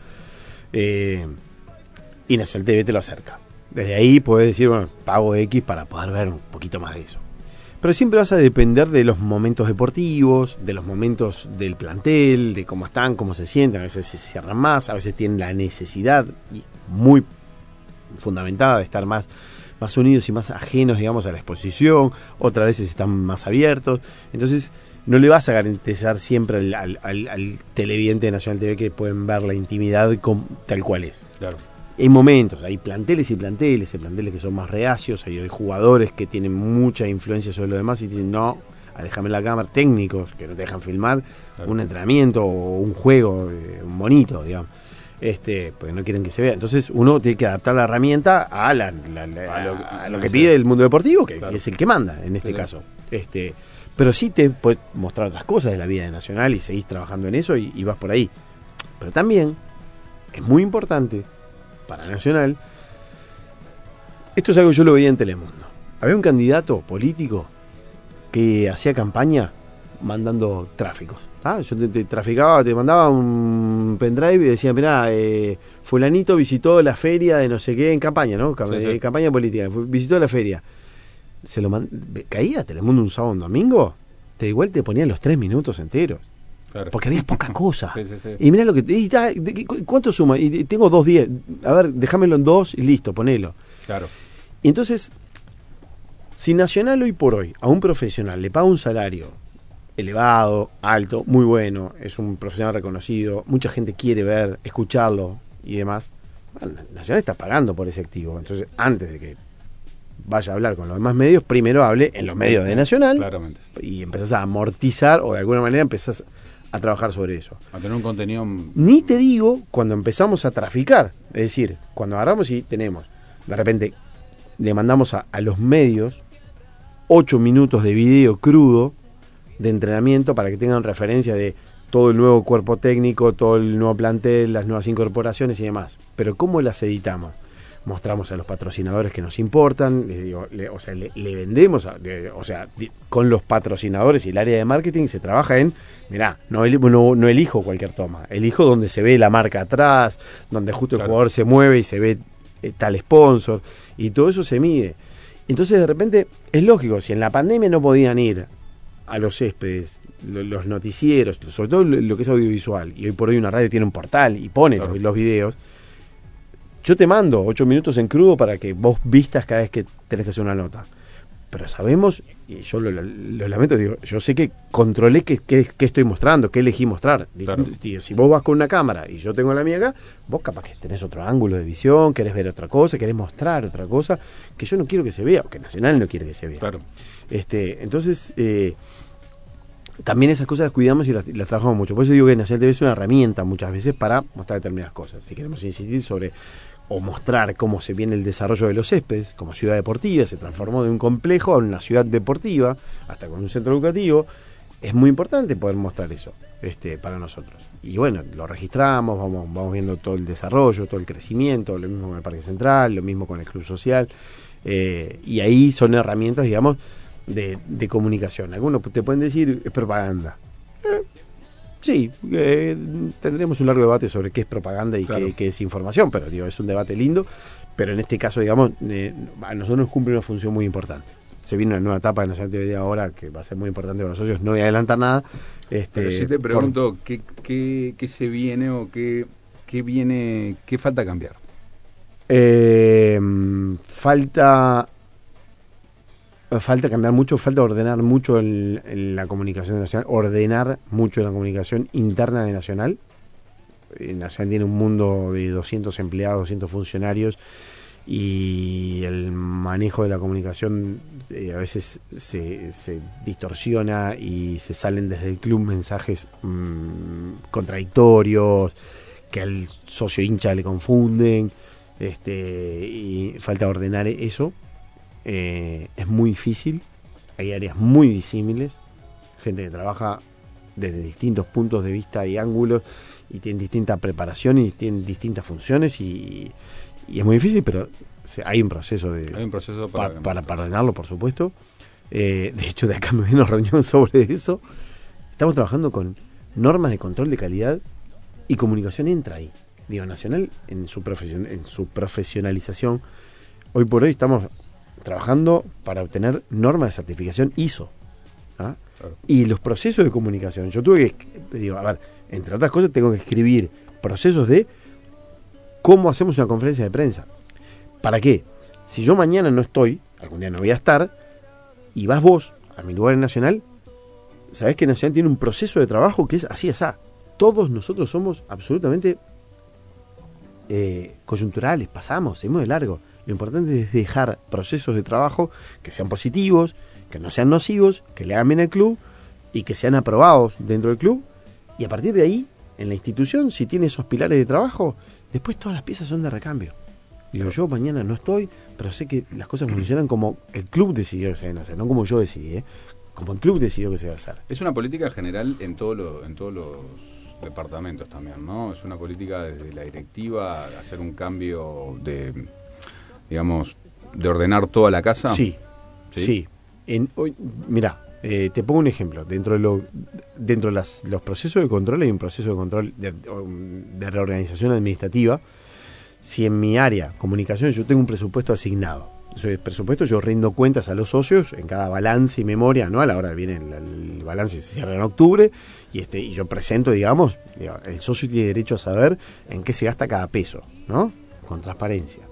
Speaker 6: Eh, y Nacional TV te lo acerca. Desde ahí puedes decir, bueno, pago X para poder ver un poquito más de eso. Pero siempre vas a depender de los momentos deportivos, de los momentos del plantel, de cómo están, cómo se sienten. A veces se cierran más, a veces tienen la necesidad y muy fundamentada de estar más, más unidos y más ajenos, digamos, a la exposición. Otras veces están más abiertos. Entonces, no le vas a garantizar siempre al, al- al- televidente de Nacional TV que pueden ver la intimidad con- tal cual es.
Speaker 3: Claro.
Speaker 6: Hay momentos, hay planteles y planteles, hay planteles que son más reacios, hay, hay jugadores que tienen mucha influencia sobre lo demás y dicen, no, déjame la cámara, técnicos que no te dejan filmar
Speaker 3: Claro.
Speaker 6: un entrenamiento o un juego, eh, bonito, digamos. Este, porque no quieren que se vea. Entonces uno tiene que adaptar la herramienta a, la- la- la- a lo, a lo que pide el mundo deportivo, que,
Speaker 3: Claro.
Speaker 6: que es el que manda en este caso. Este, pero sí te puedes mostrar otras cosas de la vida de Nacional y seguís trabajando en eso y, y vas por ahí. Pero también es muy importante para Nacional. Esto es algo que yo lo veía en Telemundo. Había un candidato político que hacía campaña mandando tráficos. Ah, yo te, te traficaba, te mandaba un pendrive y decía, mirá, eh, fulanito visitó la feria de no sé qué en campaña, ¿no? Cam-
Speaker 3: Sí, sí.
Speaker 6: eh, Campaña política. Visitó la feria. Se lo caía Telemundo un sábado un domingo, te igual te ponían los tres minutos enteros.
Speaker 3: Claro.
Speaker 6: Porque había poca [LAUGHS] cosa.
Speaker 3: Sí, sí, sí.
Speaker 6: Y mirá lo que... y ¿Cuánto suma? Y tengo dos días. A ver, déjamelo en dos y listo, ponelo.
Speaker 3: Claro.
Speaker 6: Y entonces, si Nacional hoy por hoy a un profesional le paga un salario elevado, alto, muy bueno, es un profesional reconocido, mucha gente quiere ver, escucharlo y demás, bueno, Nacional está pagando por ese activo. Entonces, antes de que vaya a hablar con los demás medios, primero hable en los medios de Nacional
Speaker 3: Claramente.
Speaker 6: y empezás a amortizar o de alguna manera empezás a trabajar sobre eso.
Speaker 3: A tener un contenido.
Speaker 6: Ni te digo cuando empezamos a traficar. Es decir, cuando agarramos y tenemos, de repente, le mandamos a, a los medios ocho minutos de video crudo de entrenamiento para que tengan referencia de todo el nuevo cuerpo técnico, todo el nuevo plantel, las nuevas incorporaciones y demás. Pero ¿cómo las editamos? Mostramos a los patrocinadores que nos importan, les digo, le- o sea, le, le vendemos, a- de- o sea, di- con los patrocinadores y el área de marketing se trabaja en, mirá, no, eli- no, no elijo cualquier toma, elijo donde se ve la marca atrás, donde justo el jugador se mueve y se ve eh, tal sponsor, y todo eso se mide. Entonces de repente es lógico, si en la pandemia no podían ir a los céspedes, lo- los noticieros, sobre todo lo, lo que es audiovisual, y hoy por hoy una radio tiene un portal y pone
Speaker 3: Claro.
Speaker 6: los, los videos, yo te mando ocho minutos en crudo para que vos vistas cada vez que tenés que hacer una nota. Pero sabemos, y yo lo, lo- lo lamento, digo, yo sé que controlé qué, qué- qué estoy mostrando, qué elegí mostrar.
Speaker 3: Claro.
Speaker 6: Si vos vas con una cámara y yo tengo la mía acá, vos capaz que tenés otro ángulo de visión, querés ver otra cosa, querés mostrar otra cosa, que yo no quiero que se vea, o que Nacional no quiere que se vea.
Speaker 3: Claro.
Speaker 6: Este, entonces, eh, también esas cosas las cuidamos y las, las trabajamos mucho. Por eso digo que Nacional TV es una herramienta muchas veces para mostrar determinadas cosas. Si queremos insistir sobre o mostrar cómo se viene el desarrollo de los céspedes, como ciudad deportiva, se transformó de un complejo a una ciudad deportiva, hasta con un centro educativo, es muy importante poder mostrar eso este, para nosotros. Y bueno, lo registramos, vamos, vamos viendo todo el desarrollo, todo el crecimiento, lo mismo con el Parque Central, lo mismo con el Club Social, eh, y ahí son herramientas, digamos, de, de comunicación. Algunos te pueden decir es propaganda. Eh, sí, eh, tendremos un largo debate sobre qué es propaganda y
Speaker 3: Claro.
Speaker 6: qué, qué es información, pero digo, es un debate lindo. Pero en este caso, digamos, eh, a nosotros nos cumple una función muy importante. Se viene una nueva etapa de Nacional TV ahora que va a ser muy importante para nosotros. No voy a adelantar nada. Este,
Speaker 3: Pero si te
Speaker 6: por-
Speaker 3: pregunto, ¿qué, qué, qué se viene o qué, qué viene, qué falta cambiar?
Speaker 6: Eh, falta falta cambiar mucho, falta ordenar mucho el- el- la comunicación de Nacional, ordenar mucho la comunicación interna de Nacional. Eh, Nacional tiene un mundo de 200 empleados, 200 funcionarios y el manejo de la comunicación eh, a veces se, se distorsiona y se salen desde el club mensajes mm, contradictorios que al socio hincha le confunden este y falta ordenar eso eh, es muy difícil hay áreas muy disímiles gente que trabaja desde distintos puntos de vista y ángulos y tienen distinta preparación y tienen distintas funciones y, y es muy difícil pero hay un proceso de,
Speaker 3: Hay un proceso
Speaker 6: pa-
Speaker 3: para...
Speaker 6: para, para ordenarlo, por supuesto. Eh, de hecho, de acá me una reunión [LAUGHS] sobre eso. Estamos trabajando con normas de control de calidad y comunicación entra ahí. Digo, Nacional en su, profesion- en su profesionalización, hoy por hoy estamos trabajando para obtener normas de certificación ISO. ¿ah?
Speaker 3: Claro.
Speaker 6: Y los procesos de comunicación. Yo tuve que, digo, a ver, entre otras cosas, tengo que escribir procesos de cómo hacemos una conferencia de prensa. ¿Para qué? Si yo mañana no estoy, algún día no voy a estar, y vas vos a mi lugar en Nacional, sabés que Nacional tiene un proceso de trabajo que es así, así. Todos nosotros somos absolutamente eh, coyunturales, pasamos, seguimos de largo. Lo importante es dejar procesos de trabajo que sean positivos, que no sean nocivos, que le hagan bien al club y que sean aprobados dentro del club. Y a partir de ahí, en la institución, si tiene esos pilares de trabajo, después todas las piezas son de recambio. Digo, yo mañana no estoy, pero sé que las cosas funcionan como el club decidió que se deben hacer, no como yo decidí, ¿eh? como el club decidió que se debe hacer.
Speaker 3: Es una política general en, todo lo- en todos los departamentos también, ¿no? Es una política desde la directiva, hacer un cambio de, digamos, de ordenar toda la casa.
Speaker 6: Sí,
Speaker 3: ¿Sí?
Speaker 6: sí. En, hoy, mira, eh, te pongo un ejemplo. Dentro de, lo, dentro de las- los procesos de control hay un proceso de control de, de reorganización administrativa. Si en mi área, comunicación, yo tengo un presupuesto asignado. Ese presupuesto yo rindo cuentas a los socios en cada balance y memoria anual. Ahora viene el, el balance, se cierra en octubre y este y yo presento, digamos, el socio tiene derecho a saber en qué se gasta cada peso, ¿no? Con transparencia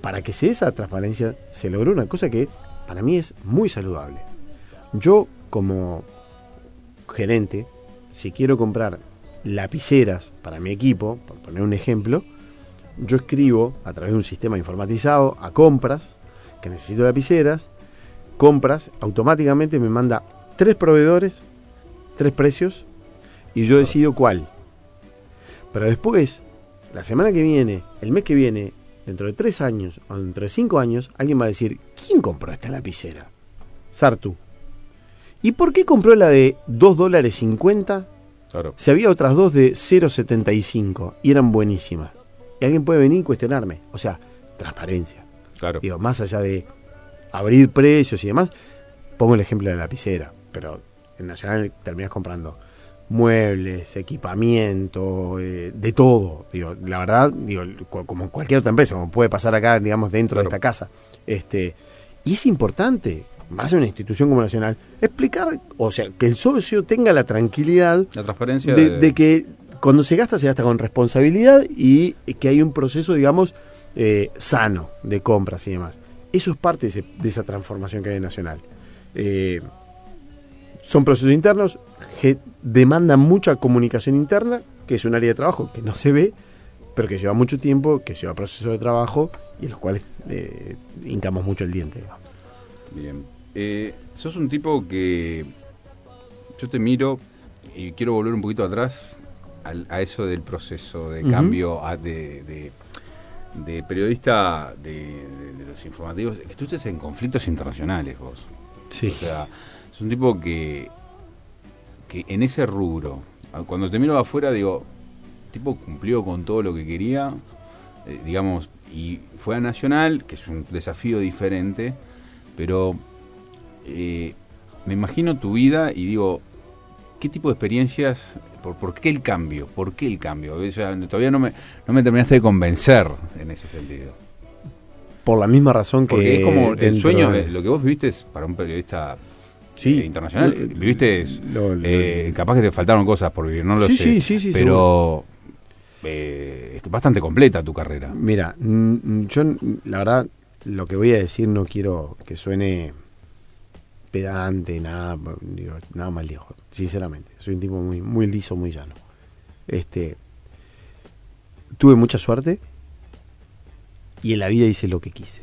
Speaker 6: para que se dé esa transparencia se logró una cosa que para mí es muy saludable. Yo como gerente, si quiero comprar lapiceras para mi equipo, por poner un ejemplo, yo escribo a través de un sistema informatizado a compras, que necesito lapiceras, compras, automáticamente me manda tres proveedores, tres precios, y yo decido cuál. Pero después, la semana que viene, el mes que viene, dentro de tres años o dentro de cinco años, alguien va a decir, ¿quién compró esta lapicera? Sartu. ¿Y por qué compró la de 2 dólares 50
Speaker 3: Claro.
Speaker 6: si había otras dos de 0,75 y eran buenísimas? Y alguien puede venir y cuestionarme. O sea, transparencia.
Speaker 3: Claro.
Speaker 6: Digo, más allá de abrir precios y demás, pongo el ejemplo de la lapicera, pero en Nacional terminas comprando muebles, equipamiento, eh, de todo. Digo, la verdad, digo, como cualquier otra empresa, como puede pasar acá, digamos, dentro
Speaker 3: Claro.
Speaker 6: de esta casa. Este, y es importante, más en una institución como Nacional, explicar, o sea, que el socio tenga la tranquilidad
Speaker 3: La transparencia
Speaker 6: de, de que cuando se gasta, se gasta con responsabilidad y que hay un proceso, digamos, eh, sano de compras y demás. Eso es parte de, ese- de esa transformación que hay en Nacional. Eh, son procesos internos que demandan mucha comunicación interna, que es un área de trabajo que no se ve, pero que lleva mucho tiempo, que lleva procesos de trabajo y en los cuales eh, hincamos mucho el diente. digamos.
Speaker 3: Bien. Eh, sos un tipo que yo te miro y quiero volver un poquito atrás al- a eso del proceso de cambio a- de, de- de periodista de, de- de los informativos. Que tú estés en conflictos internacionales vos.
Speaker 6: Sí.
Speaker 3: O sea, es un tipo que, que en ese rubro, cuando te miro afuera, digo, tipo cumplió con todo lo que quería, eh, digamos, y fue a Nacional, que es un desafío diferente, pero eh, me imagino tu vida y digo, ¿qué tipo de experiencias, por, por qué el cambio? ¿Por qué el cambio? O sea, todavía no me, no me terminaste de convencer en ese sentido.
Speaker 6: Por la misma razón que...
Speaker 3: Porque es como el sueño,
Speaker 6: de-
Speaker 3: lo que vos viviste es para un periodista
Speaker 6: Sí.
Speaker 3: eh, internacional.
Speaker 6: Eh,
Speaker 3: Viviste,
Speaker 6: lo- lo-
Speaker 3: eh, capaz que te faltaron cosas por vivir, no lo
Speaker 6: Sí,
Speaker 3: sé.
Speaker 6: sí, sí, sí,
Speaker 3: Pero eh, es bastante completa tu carrera.
Speaker 6: Mira, yo la verdad lo que voy a decir no quiero que suene pedante, nada, digo, nada más lejos, sinceramente. Soy un tipo muy, muy liso, muy llano. Este, tuve mucha suerte y en la vida hice lo que quise.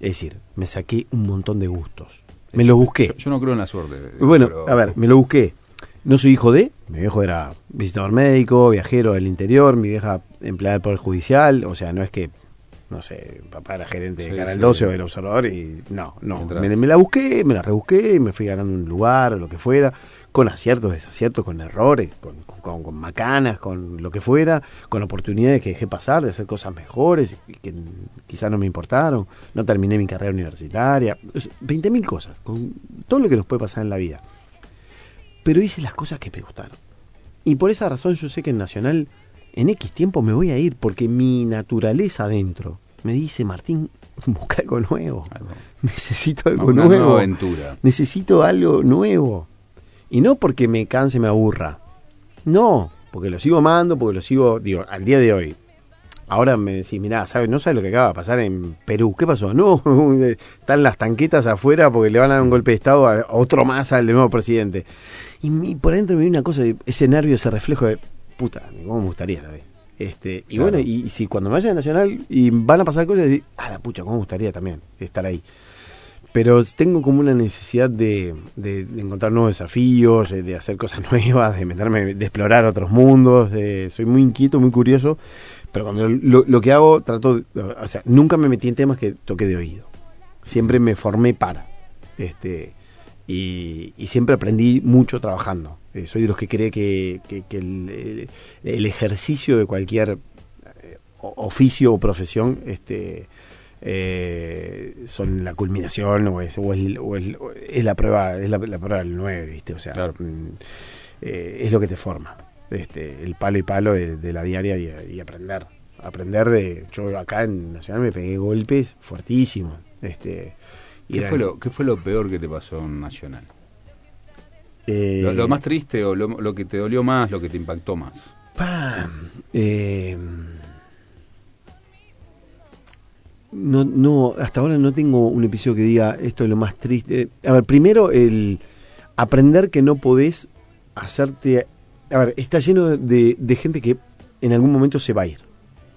Speaker 6: Es decir, me saqué un montón de gustos. Me lo busqué.
Speaker 3: Yo, yo no creo en la suerte.
Speaker 6: Bueno,
Speaker 3: pero-
Speaker 6: a ver, me lo busqué. No soy hijo de, mi viejo era visitador médico, viajero del interior, mi vieja empleada del Poder Judicial, o sea, no es que, no sé, papá era gerente de Canal
Speaker 3: sí.
Speaker 6: 12 o del Observador y no, no, me, me la busqué, me la rebusqué, me fui ganando un lugar o lo que fuera, con aciertos, desaciertos, con errores, con, con, con macanas, con lo que fuera, con oportunidades que dejé pasar de hacer cosas mejores y que quizás no me importaron, no terminé mi carrera universitaria, 20.000 cosas, con todo lo que nos puede pasar en la vida pero hice las cosas que me gustaron. Y por esa razón yo sé que en Nacional en X tiempo me voy a ir porque mi naturaleza adentro me dice, Martín, [LAUGHS] busca algo nuevo.
Speaker 3: Algo.
Speaker 6: Necesito algo
Speaker 3: Una
Speaker 6: nuevo.
Speaker 3: nueva aventura.
Speaker 6: Necesito algo nuevo. Y no porque me canse, me aburra. No, porque lo sigo amando, porque lo sigo, digo, al día de hoy. Ahora me decís, mirá, ¿sabes? no sabes lo que acaba de pasar en Perú. ¿Qué pasó? [LAUGHS] No, están las tanquetas afuera porque le van a dar un golpe de Estado a otro más al nuevo presidente. Y, por adentro me viene una cosa, ese nervio, ese reflejo de, puta, ¿cómo me gustaría también? Este, y
Speaker 3: Claro.
Speaker 6: bueno, y, y si cuando me vaya a Nacional y van a pasar cosas, decís, ah, la pucha, ¿cómo me gustaría también estar ahí? Pero tengo como una necesidad de, encontrar nuevos desafíos, de, de hacer cosas [LAUGHS] nuevas, de meterme, de explorar otros mundos. eh, soy muy inquieto, muy curioso, pero cuando lo, que hago trato, o sea, nunca me metí en temas que toqué de oído. Siempre me formé para, este, y, siempre aprendí mucho trabajando. Eh, soy de los que cree que, el, el- ejercicio de cualquier eh, oficio o profesión, este eh, son la culminación o es, o es, o es- o es la prueba es la, la prueba del 9 viste o sea
Speaker 3: Claro.
Speaker 6: mm, eh, es lo que te forma este el palo y palo de, de la diaria y, y aprender aprender de yo acá en Nacional me pegué golpes fuertísimos este y
Speaker 3: ¿Qué fue, lo, ¿Qué fue lo peor que te pasó en Nacional?
Speaker 6: eh,
Speaker 3: Lo, lo más triste o lo, lo que te dolió más, lo que te impactó más.
Speaker 6: Pa, eh, no, no, hasta ahora no tengo un episodio que diga esto es lo más triste. A ver, primero el aprender que no podés hacerte... A ver, está lleno de, de gente que en algún momento se va a ir.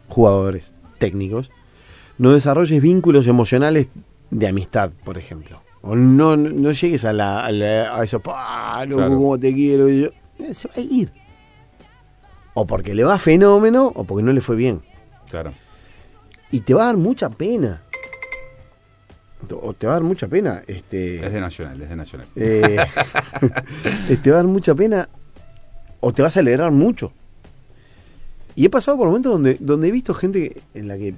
Speaker 6: Jugadores, técnicos. No desarrolles vínculos emocionales de amistad, por ejemplo. O no, no, no llegues a, la, a, la- a eso, ¡pah! loco,
Speaker 3: Claro.
Speaker 6: cómo te quiero. Y yo, eh, se va a ir. O porque le va fenómeno o porque no le fue bien.
Speaker 3: Claro.
Speaker 6: Y te va a dar mucha pena. O te va a dar mucha pena. Este,
Speaker 3: Es de Nacional, es de Nacional. [LAUGHS]
Speaker 6: eh, te va a dar mucha pena o te vas a alegrar mucho. Y he pasado por momentos donde, donde he visto gente en la que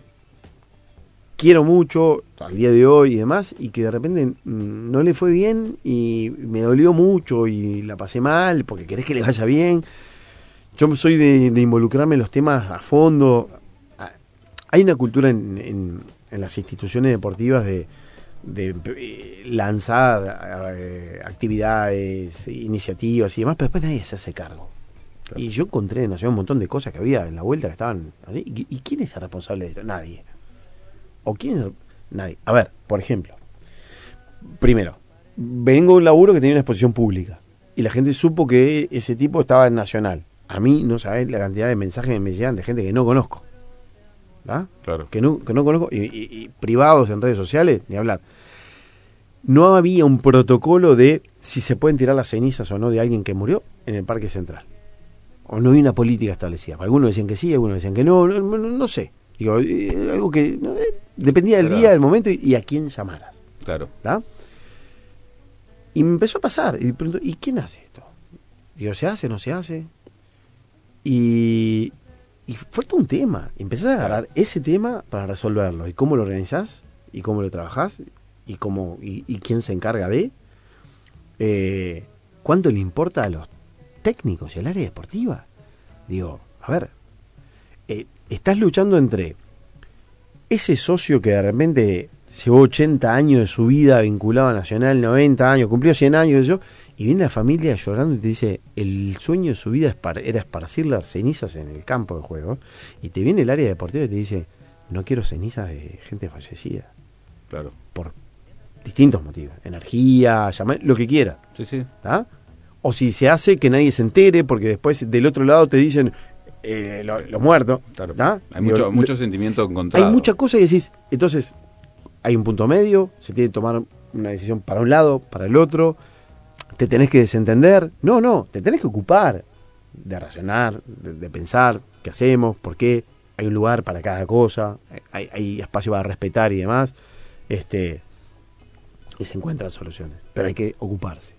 Speaker 6: quiero mucho al día de hoy y demás, y que de repente mm, no le fue bien y me dolió mucho y la pasé mal porque querés que le vaya bien. Yo soy de, de involucrarme en los temas a fondo. Hay una cultura en, en- en las instituciones deportivas de, de eh, lanzar eh, actividades, iniciativas y demás, pero después nadie se hace cargo.
Speaker 3: Claro.
Speaker 6: Y yo encontré en Nación un montón de cosas que había en la vuelta que estaban así. ¿Y, y quién es el responsable de esto? Nadie. ¿O quién es el- Nadie. A ver, por ejemplo. Primero, vengo de un laburo que tenía una exposición pública. Y la gente supo que ese tipo estaba en Nacional. A mí no sabés la cantidad de mensajes que me llegan de gente que no conozco.
Speaker 3: Claro.
Speaker 6: que no, que no conozco, y, y- y privados en redes sociales, ni hablar. No había un protocolo de si se pueden tirar las cenizas o no de alguien que murió en el Parque Central. O no hay una política establecida. Algunos decían que sí, algunos decían que no, no, no- no sé. Digo, eh, algo que no, eh, dependía del
Speaker 3: Claro.
Speaker 6: día, del momento y, y a quién llamaras.
Speaker 3: Claro.
Speaker 6: Y me empezó a pasar. Y, pronto, ¿y quién hace esto? Digo, ¿se hace, no se hace? Y, y fue todo un tema. Y empecé a agarrar ese tema para resolverlo. ¿Y cómo lo organizás? ¿Y cómo lo trabajás? ¿Y, cómo, y, y quién se encarga de? Eh, ¿Cuánto le importa a los técnicos y al área deportiva? Digo, a ver, eh, estás luchando entre ese socio que de repente llevó 80 años de su vida vinculado a Nacional, 90 años, cumplió 100 años, sé yo, Y viene la familia llorando y te dice, el sueño de su vida era esparcir las cenizas en el campo de juego. Y te viene el área deportiva y te dice, no quiero cenizas de gente fallecida.
Speaker 3: Claro.
Speaker 6: Por distintos motivos. Energía, llamar, lo que quiera.
Speaker 3: Sí, sí.
Speaker 6: ¿tá? O si se hace que nadie se entere, porque después del otro lado te dicen eh, lo- los muertos.
Speaker 3: Claro.
Speaker 6: ¿tá?
Speaker 3: Hay
Speaker 6: Digo,
Speaker 3: mucho, mucho sentimiento encontrado.
Speaker 6: hay muchas cosas que decís. Entonces, hay un punto medio, se tiene que tomar una decisión para un lado, para el otro. Te tenés que desentender. No, no, te tenés que ocupar de racionar, de, de pensar qué hacemos, por qué. Hay un lugar para cada cosa, hay, hay espacio para respetar y demás. Este, y se encuentran soluciones, pero hay que ocuparse.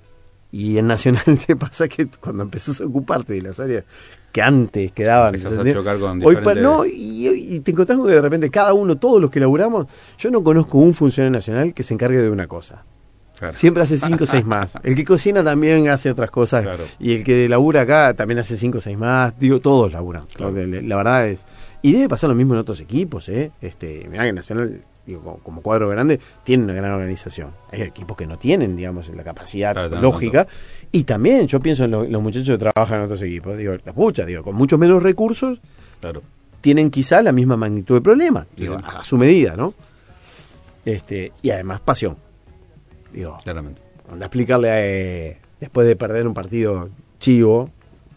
Speaker 6: Y en Nacional [LAUGHS] te pasa que cuando empezás a ocuparte de las áreas que antes quedaban.
Speaker 3: Empezás a chocar con
Speaker 6: Hoy
Speaker 3: diferentes-
Speaker 6: no, y, y te encontrás con que de repente cada uno, todos los que laburamos, yo no conozco un funcionario nacional que se encargue de una cosa.
Speaker 3: Claro.
Speaker 6: Siempre hace cinco o seis más. El que cocina también hace otras cosas.
Speaker 3: Claro.
Speaker 6: Y el que labura acá también hace cinco o seis más. Digo, todos laburan.
Speaker 3: Claro.
Speaker 6: La, verdad es. Y debe pasar lo mismo en otros equipos, ¿eh? Este, mirá que Nacional, digo, como, cuadro grande, tiene una gran organización. Hay equipos que no tienen, digamos, la capacidad lógica. Y también yo pienso en lo- los muchachos que trabajan en otros equipos. Digo, las puchas, digo, con mucho menos recursos,
Speaker 3: Claro.
Speaker 6: tienen quizá la misma magnitud de problema, digo, a su medida, ¿no? Este, y además pasión. Digo,
Speaker 3: Claramente.
Speaker 6: anda a explicarle eh, después de perder un partido chivo,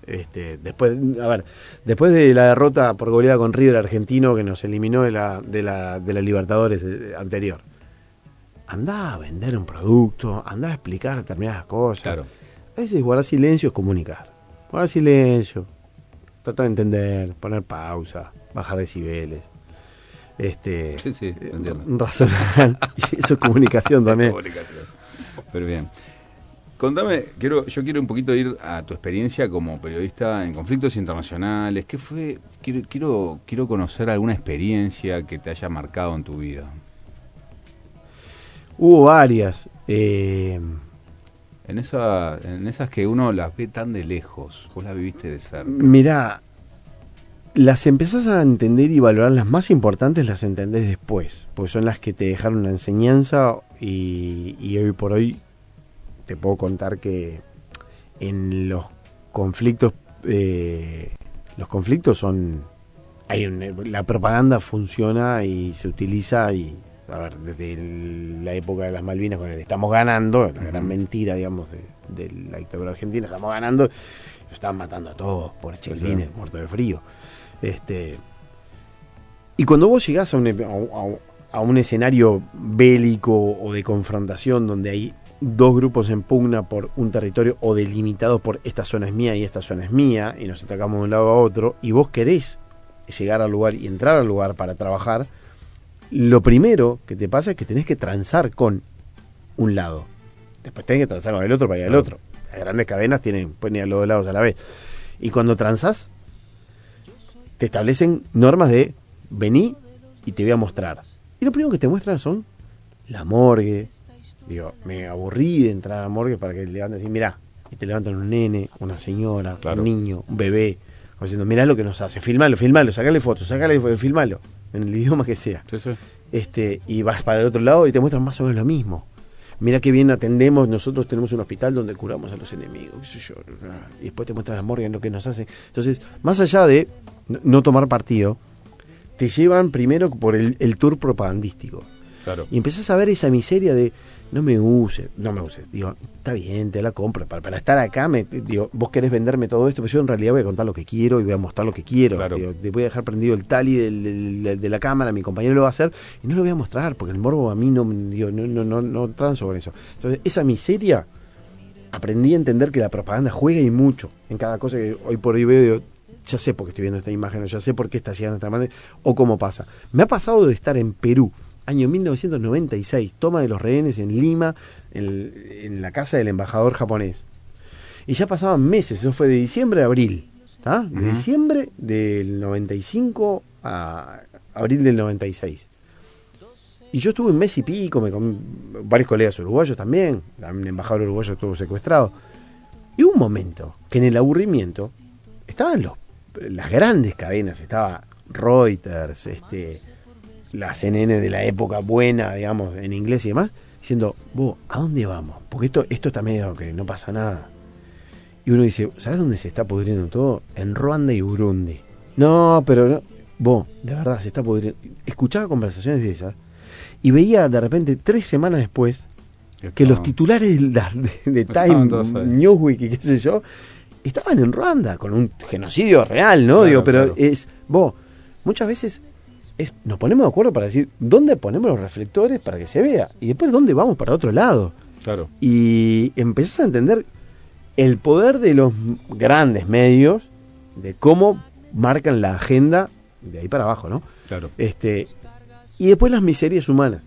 Speaker 6: este, después, a ver, después de la derrota por goleada con River argentino que nos eliminó de la, de la, de la Libertadores anterior. Anda a vender un producto, anda a explicar determinadas cosas.
Speaker 3: Claro.
Speaker 6: A veces guardar silencio es comunicar. Guardar silencio, tratar de entender, poner pausa, bajar decibeles. Este,
Speaker 3: Sí, sí,
Speaker 6: eh, razonar. [LAUGHS] Y eso es comunicación también.
Speaker 3: Comunicación. Pero bien. Contame, quiero, yo quiero un poquito ir a tu experiencia como periodista en conflictos internacionales. ¿Qué fue? Quiero, quiero, quiero conocer alguna experiencia que te haya marcado en tu vida.
Speaker 6: Hubo varias. eh,
Speaker 3: En, esa, en esas que uno las ve tan de lejos, vos las viviste de cerca.
Speaker 6: mirá, las empezás a entender y valorar, las más importantes las entendés después, porque son las que te dejaron una enseñanza y, y hoy por hoy te puedo contar que en los conflictos, eh, los conflictos son, hay un- la propaganda funciona y se utiliza y, a ver, desde el- la época de las Malvinas con el estamos ganando, la gran mentira, digamos, de, de la dictadura argentina, estamos ganando, lo estaban matando a todos por chiquilines,
Speaker 3: sí.
Speaker 6: muertos de frío. Este, y cuando vos llegás a un, a un- a un escenario bélico o de confrontación donde hay dos grupos en pugna por un territorio o delimitados por esta zona es mía y esta zona es mía y nos atacamos de un lado a otro y vos querés llegar al lugar y entrar al lugar para trabajar, lo primero que te pasa es que tenés que transar con un lado. Después tenés que transar con el otro para ir al otro. Las grandes cadenas tienen, pueden ir a los dos lados a la vez. Y cuando transás, te establecen normas de vení y te voy a mostrar. Y lo primero que te muestran son la morgue. Digo, me aburrí de entrar a la morgue para que levanten así, mirá, y te levantan un nene, una señora,
Speaker 3: Claro.
Speaker 6: un niño, un bebé, diciendo, mirá lo que nos hace, filmalo, filmalo, sacale fotos, sacale fotos, filmalo, en el idioma que sea.
Speaker 3: Sí, sí.
Speaker 6: Este, y vas para el otro lado y te muestran más o menos lo mismo. Mira qué bien atendemos, nosotros tenemos un hospital donde curamos a los enemigos, qué sé yo. Y después te muestran la morgue en lo que nos hace. Entonces, más allá de no- tomar partido, te llevan primero por el, el tour propagandístico.
Speaker 3: Claro.
Speaker 6: Y empezás a ver esa miseria de no me uses, no me uses. Digo, está bien, te la compro. Para, para estar acá, me, digo, vos querés venderme todo esto, pero yo en realidad voy a contar lo que quiero y voy a mostrar lo que quiero.
Speaker 3: Claro.
Speaker 6: Digo, te voy a dejar prendido el tali del- del- del- de la cámara, mi compañero lo va a hacer y no lo voy a mostrar porque el morbo a mí no, digo, no, no, no, no transo con eso. Entonces, esa miseria, aprendí a entender que la propaganda juega y mucho en cada cosa que hoy por hoy veo. Digo, ya sé por qué estoy viendo esta imagen, o ya sé por qué está llegando esta manera, o cómo pasa. Me ha pasado de estar en Perú, año 1996, toma de los rehenes en Lima, en, en la casa del embajador japonés. Y ya pasaban meses, eso fue de diciembre a abril, ¿tá? De diciembre del 95 a abril del 96. Y yo estuve un mes y pico, me comí varios colegas uruguayos también, un embajador uruguayo estuvo secuestrado. Y hubo un momento que en el aburrimiento estaban los, las grandes cadenas, estaba Reuters, este, la CNN de la época buena, digamos, en inglés y demás, diciendo, vos, ¿a dónde vamos? Porque esto, esto está medio que no pasa nada. Y uno dice, ¿sabes dónde se está pudriendo todo? En Ruanda y Burundi. No, pero no. Vos, de verdad, se está pudriendo. Escuchaba conversaciones de esas y veía de repente tres semanas después que los titulares de, de- Time. Newsweek y qué sé yo, estaban en Ruanda con un genocidio real, ¿no?
Speaker 3: Claro,
Speaker 6: Digo, pero
Speaker 3: claro.
Speaker 6: es, vos, muchas veces es, nos ponemos de acuerdo para decir dónde ponemos los reflectores para que se vea y después dónde vamos para otro lado.
Speaker 3: Claro.
Speaker 6: Y empezás a entender el poder de los grandes medios, de cómo marcan la agenda de ahí para abajo, ¿no?
Speaker 3: Claro.
Speaker 6: Este, y después las miserias humanas.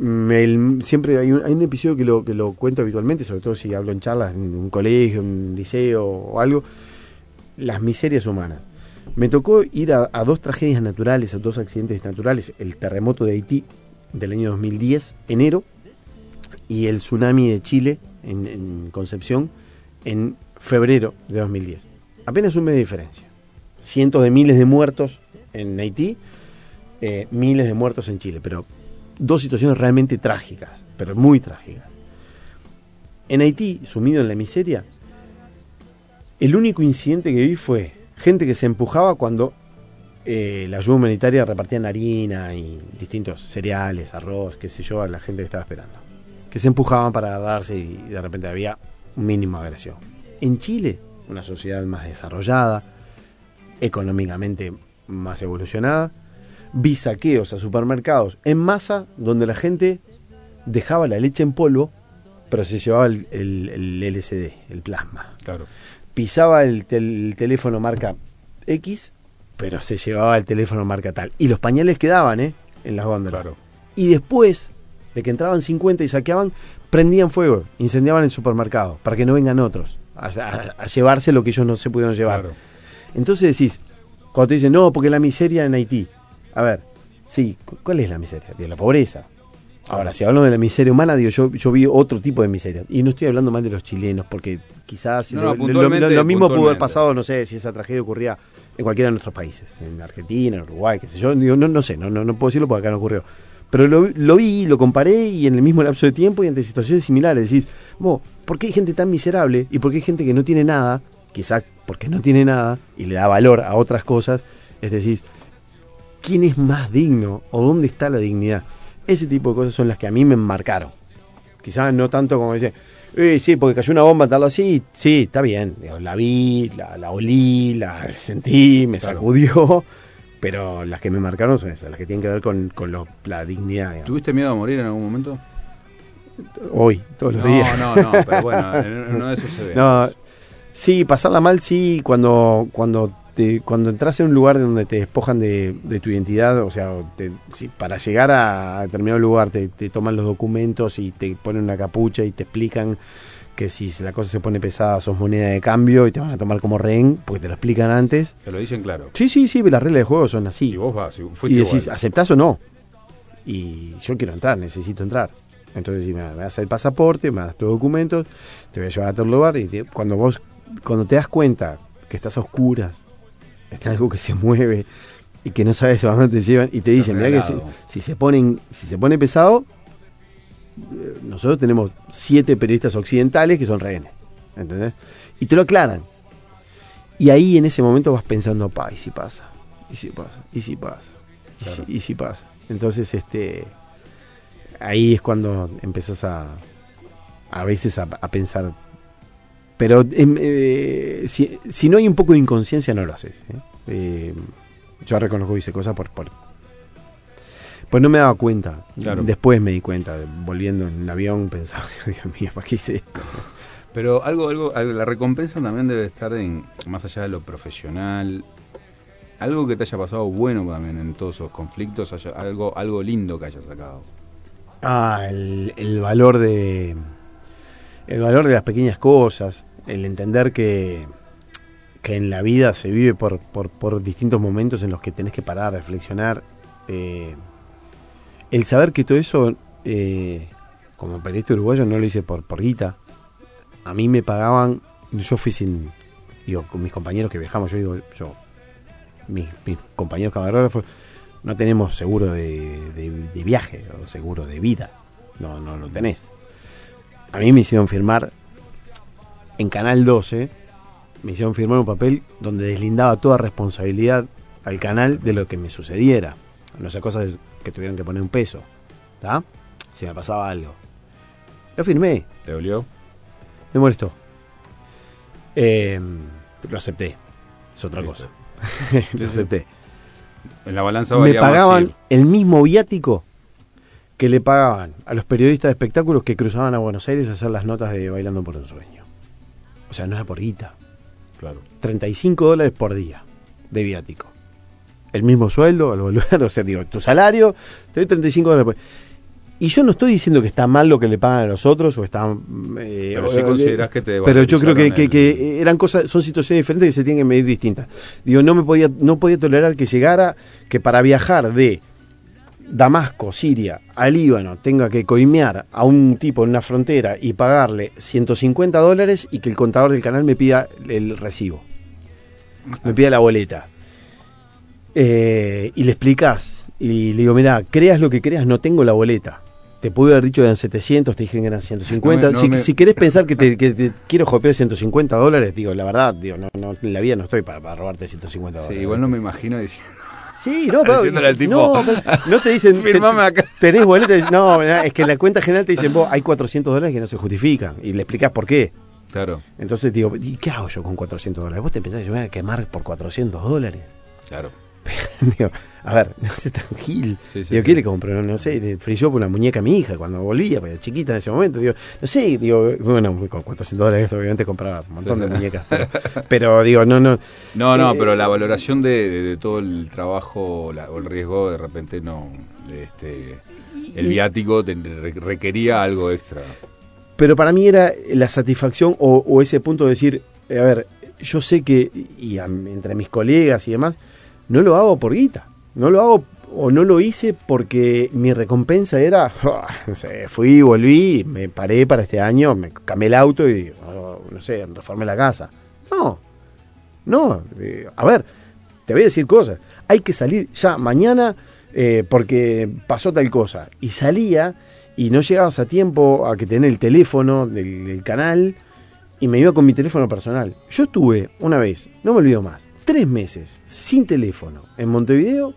Speaker 6: Me- siempre hay un, episodio que lo, cuento habitualmente, sobre todo si hablo en charlas en un colegio, en un liceo o algo. Las miserias humanas. Me tocó ir a, dos tragedias naturales, a dos accidentes naturales. El terremoto de Haití del año 2010, enero, y el tsunami de Chile en, en Concepción en febrero de 2010. Apenas un mes de diferencia. Cientos de miles de muertos en Haití, eh, miles de muertos en Chile, pero dos situaciones realmente trágicas, pero muy trágicas. En Haití, sumido en la miseria, el único incidente que vi fue gente que se empujaba cuando eh, la ayuda humanitaria repartían harina y distintos cereales, arroz, qué sé yo, a la gente que estaba esperando. Que se empujaban para agarrarse y de repente había de agresión. En Chile, una sociedad más desarrollada, económicamente más evolucionada, vi saqueos a supermercados en masa donde la gente dejaba la leche en polvo, pero se llevaba el, el- el LCD, el plasma.
Speaker 3: Claro.
Speaker 6: Pisaba el, tel- el teléfono marca X, pero se llevaba el teléfono marca tal. Y los pañales quedaban, ¿eh? En las góndolas.
Speaker 3: Claro.
Speaker 6: Y después de que entraban 50 y saqueaban, prendían fuego, incendiaban el supermercado para que no vengan otros a, a- a llevarse lo que ellos no se pudieron llevar.
Speaker 3: Claro.
Speaker 6: Entonces decís, cuando te dicen, no, porque la miseria en Haití. A ver, sí, cu- ¿cuál es la miseria? Digo, la pobreza. Ahora, si hablamos de la miseria humana, digo, yo, yo vi otro tipo de miseria. Y no estoy hablando mal de los chilenos, porque quizás
Speaker 3: No,
Speaker 6: lo, lo- lo-
Speaker 3: puntualmente,
Speaker 6: lo mismo pudo haber pasado, no sé, si esa tragedia ocurría en cualquiera de nuestros países, en Argentina, en Uruguay, qué sé yo. Digo, no, no sé, no, no, no puedo decirlo porque acá no ocurrió. Pero lo, lo vi, lo comparé y en el mismo lapso de tiempo y ante situaciones similares decís, vos, ¿por qué hay gente tan miserable y por qué hay gente que no tiene nada? Quizá porque no tiene nada y le da valor a otras cosas. Es decir, ¿quién es más digno o dónde está la dignidad? Ese tipo de cosas son las que a mí me marcaron. Quizás no tanto como decir, eh, sí, porque cayó una bomba, tal así, sí, está bien. La vi, la, la olí, la [LAUGHS] sentí, me
Speaker 3: Claro.
Speaker 6: sacudió. Pero las que me marcaron son esas, las que tienen que ver con, con lo- la dignidad. digamos.
Speaker 3: ¿Tuviste miedo a morir en algún momento?
Speaker 6: Hoy, todos los
Speaker 3: no,
Speaker 6: días.
Speaker 3: no, no, pero bueno, en en uno de esos se ve.
Speaker 6: No, sí, pasarla mal, sí, cuando, cuando, te, cuando entras en un lugar donde te despojan de, de tu identidad, o sea, te- si para llegar a determinado lugar te, te toman los documentos y te ponen una capucha y te explican que si la cosa se pone pesada sos moneda de cambio y te van a tomar como rehén, porque te lo explican antes.
Speaker 3: Te lo dicen claro.
Speaker 6: Sí, sí, sí, las reglas de juego son así.
Speaker 3: Y vos vas, y
Speaker 6: Y
Speaker 3: fuiste
Speaker 6: decís,
Speaker 3: igual.
Speaker 6: ¿aceptás o no? Y yo quiero entrar, necesito entrar. Entonces, si me, das el pasaporte, me das tus documentos, te voy a llevar a tal lugar. Y te- cuando vos, cuando te das cuenta que estás a oscuras, está algo que se mueve y que no sabes a dónde te llevan, y te dicen, mira que si, se ponen, si se pone pesado, eh, nosotros tenemos siete periodistas occidentales que son rehenes. ¿Entendés? Y te lo aclaran. Y ahí en ese momento vas pensando, pa, y si pasa, y si pasa, y si pasa, y,
Speaker 3: Claro.
Speaker 6: si, y si pasa. Entonces, este ahí es cuando empezás a a veces a, a pensar. Pero em, eh, si, si no hay un poco de inconsciencia, no lo haces. ¿eh? Eh, yo reconozco que hice cosas por, por. Pues no me daba cuenta.
Speaker 3: Claro.
Speaker 6: Después me di cuenta. Volviendo en un avión, pensaba, [LAUGHS] Dios mío, ¿para qué hice esto?
Speaker 3: Pero algo, algo, algo- la recompensa también debe estar en, más allá de lo profesional, algo que te haya pasado bueno también en todos esos conflictos, haya- algo, algo lindo que hayas sacado.
Speaker 6: Ah, el, el valor de. El valor de las pequeñas cosas. El entender que. que en la vida se vive por, por, distintos momentos en los que tenés que parar, reflexionar. eh, el saber que todo eso, eh, como periodista uruguayo, no lo hice por, por guita. A mí me pagaban. Yo fui sin. Digo, con mis compañeros que viajamos, yo digo, yo. Mis, mis compañeros camarógrafos no tenemos seguro de, de- de viaje o seguro de vida. no, no lo tenés. A mí me hicieron firmar en Canal 12, me hicieron firmar un papel donde deslindaba toda responsabilidad al canal de lo que me sucediera. No sé, cosas que tuvieran que poner un peso. ¿Está? Si me pasaba algo. Lo firmé.
Speaker 3: ¿Te dolió?
Speaker 6: Me molestó. Eh, lo acepté. Es otra cosa. [LAUGHS] lo acepté.
Speaker 3: En la balanza
Speaker 6: Me pagaban
Speaker 3: ir.
Speaker 6: el mismo viático que le pagaban a los periodistas de espectáculos que cruzaban a Buenos Aires a hacer las notas de Bailando por un Sueño. O sea, no era por guita.
Speaker 3: Claro.
Speaker 6: 35 dólares por día de viático. El mismo sueldo al volver, [LAUGHS] o sea, digo, tu salario, te doy 35 dólares por Y yo no estoy diciendo que está mal lo que le pagan a los otros o está... eh,
Speaker 3: Pero sí
Speaker 6: eh,
Speaker 3: considerás que te
Speaker 6: Pero yo creo que,
Speaker 3: valorizaron
Speaker 6: que-
Speaker 3: el-
Speaker 6: que eran cosas, son situaciones diferentes que se tienen que medir distintas. Digo, no me podía, no podía tolerar que llegara, que para viajar de Damasco, Siria, al Líbano, tenga que coimear a un tipo en una frontera y pagarle 150 dólares y que el contador del canal me pida el recibo. Me pida la boleta. Eh, y le explicas, y le digo, mira, creas lo que creas, no tengo la boleta. Te pude haber dicho que eran 700, te dije que eran 150.
Speaker 3: No me- no
Speaker 6: si,
Speaker 3: me-
Speaker 6: si querés pensar que te, que te quiero jopear 150 dólares, digo, la verdad, digo, no, no, en la vida no estoy para, para robarte 150
Speaker 3: Sí,
Speaker 6: dólares.
Speaker 3: igual no me imagino diciendo.
Speaker 6: Sí, no, pero,
Speaker 3: al tipo,
Speaker 6: no, pero no te dicen,
Speaker 3: "Firmame acá".
Speaker 6: tenés boleta, y- no, es que en la cuenta general te dicen, vos, hay 400 dólares que no se justifican, y le explicás por qué.
Speaker 3: Claro,
Speaker 6: Entonces digo, ¿y qué hago yo con 400 dólares? ¿Vos te pensás que yo me voy a quemar por 400 dólares?
Speaker 3: claro. [LAUGHS]
Speaker 6: digo, a ver, no sé tan gil.
Speaker 3: Sí, sí,
Speaker 6: digo,
Speaker 3: sí.
Speaker 6: ¿qué le compro? No, no sé, le frilló por una muñeca a mi hija cuando volvía, porque era chiquita en ese momento. Digo, no sé, digo, bueno, con 400 dólares obviamente compraba un montón
Speaker 3: Sí,
Speaker 6: de
Speaker 3: sí.
Speaker 6: muñecas. Pero, [LAUGHS] pero digo, no, no.
Speaker 3: No, no,
Speaker 6: Eh,
Speaker 3: pero la valoración de, de- de todo el trabajo la- o el riesgo, de repente no. Este, el viático te- requería algo extra.
Speaker 6: Pero para mí era la satisfacción o, o ese punto de decir, eh, a ver, yo sé que, y a- entre mis colegas y demás, no lo hago por guita. No lo hago o no lo hice porque mi recompensa era, no sé, fui, volví, me paré para este año, me cambié el auto y, oh, no sé, reformé la casa. No, no, eh, a ver, te voy a decir cosas. Hay que salir ya mañana eh, porque pasó tal cosa. Y salía y no llegabas a tiempo a que tener el teléfono del, del canal y me iba con mi teléfono personal. Yo estuve una vez, no me olvido más, tres meses sin teléfono en Montevideo.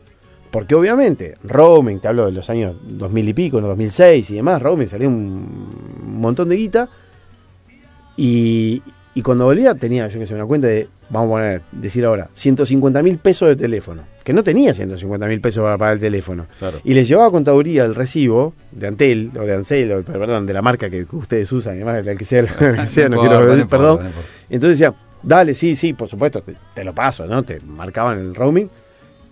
Speaker 6: Porque obviamente, roaming, te hablo de los años 2000 y pico, no 2006 y demás, roaming salía un montón de guita. Y, y cuando volvía tenía, yo que sé, una cuenta de, vamos a poner, decir ahora, 150 mil pesos de teléfono. Que no tenía 150 mil pesos para pagar el teléfono.
Speaker 3: Claro.
Speaker 6: Y les llevaba a contaduría el recibo de Antel, o de Ansel, o, perdón, de la marca que ustedes usan, además, el que sea, el que sea, no, [LAUGHS] quiero perdón.
Speaker 3: no importa.
Speaker 6: Entonces decía, dale, sí, sí, por supuesto, te, te lo paso, ¿no? Te marcaban el roaming,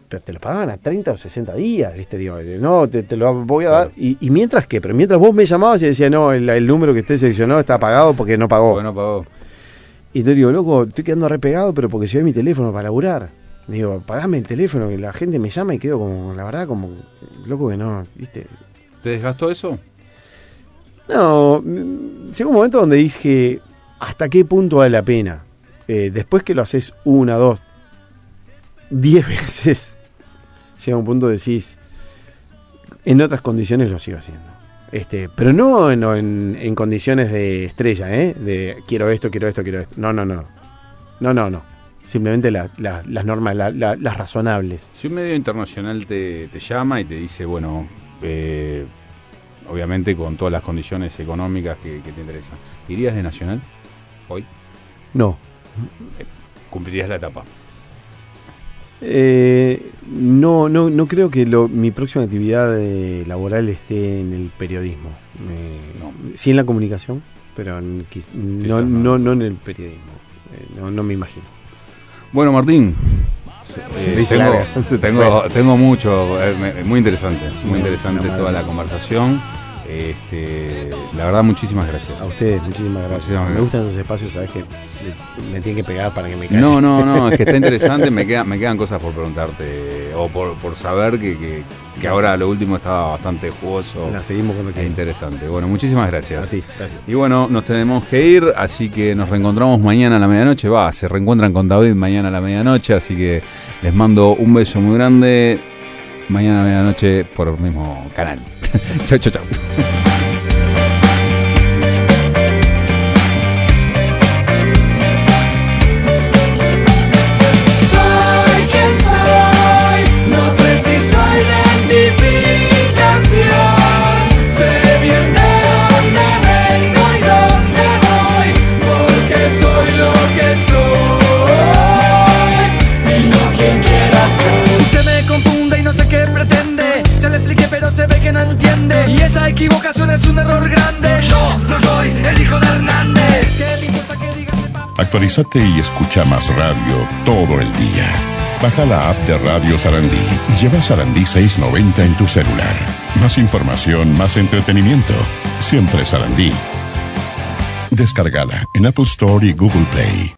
Speaker 6: pero te lo pagaban a 30 o 60 días, ¿viste? Digo, no, te, te lo voy a dar. Y, y mientras que, pero mientras vos me llamabas y decía, no, el, el número que esté seleccionado está pagado porque no pagó.
Speaker 3: Bueno, pagó.
Speaker 6: Y entonces digo, loco, estoy quedando repegado, pero porque llevé mi teléfono para laburar. Digo, pagame el teléfono, que la gente me llama y quedo como, la verdad, como, loco que no, ¿viste?
Speaker 3: ¿Te desgastó eso?
Speaker 6: No, mm, llegó un momento donde dije, ¿hasta qué punto vale la pena? Eh, después que lo haces una, dos, diez [LAUGHS] veces, llega un punto de decís, en otras condiciones lo sigo haciendo. Este, pero no en, en- en condiciones de estrella, ¿eh? De quiero esto, quiero esto, quiero esto. No, no, no. No, no, no. Simplemente la- la- las normas, la- la- las razonables.
Speaker 3: Si un medio internacional te, te llama y te dice, bueno, eh, obviamente con todas las condiciones económicas que, que te interesan, ¿te irías de Nacional hoy?
Speaker 6: No.
Speaker 3: ¿Cumplirías la etapa?
Speaker 6: Eh, no, no, no creo que lo- mi próxima actividad eh, laboral esté en el periodismo. Eh,
Speaker 3: No.
Speaker 6: Sí en la comunicación, pero en- quiz- no,
Speaker 3: no.
Speaker 6: no, no en el periodismo. Eh, no, no me imagino.
Speaker 3: Bueno, Martín, eh, tengo, tengo, tengo mucho, eh, muy interesante, muy interesante
Speaker 6: no,
Speaker 3: toda la conversación. Este, la verdad, muchísimas gracias.
Speaker 6: A ustedes, muchísimas gracias.
Speaker 3: Muchísimas
Speaker 6: Me
Speaker 3: gracias.
Speaker 6: gustan esos espacios, sabes que me, me tienen que pegar para que me calle.
Speaker 3: No, no, no, es que está [LAUGHS] interesante, me, queda, me quedan cosas por preguntarte o por, por saber que, que, que ahora lo último estaba bastante jugoso
Speaker 6: La seguimos cuando
Speaker 3: e
Speaker 6: quieran.
Speaker 3: interesante. Bueno, muchísimas gracias.
Speaker 6: Así, gracias.
Speaker 3: Y bueno, nos tenemos que ir, así que nos reencontramos mañana a la medianoche. Va, se reencuentran con David mañana a la medianoche, así que les mando un beso muy grande. Mañana a la medianoche por el mismo canal. [LAUGHS] chau, chau, chau.
Speaker 7: Es un error grande. Yo no soy el hijo de Hernández. ¿Qué me importa que digas?
Speaker 4: Actualizate y escucha más radio todo el día. Baja la app de Radio Sarandí y lleva Sarandí 690 en tu celular. Más información, más entretenimiento. Siempre Sarandí. Descárgala en Apple Store y Google Play.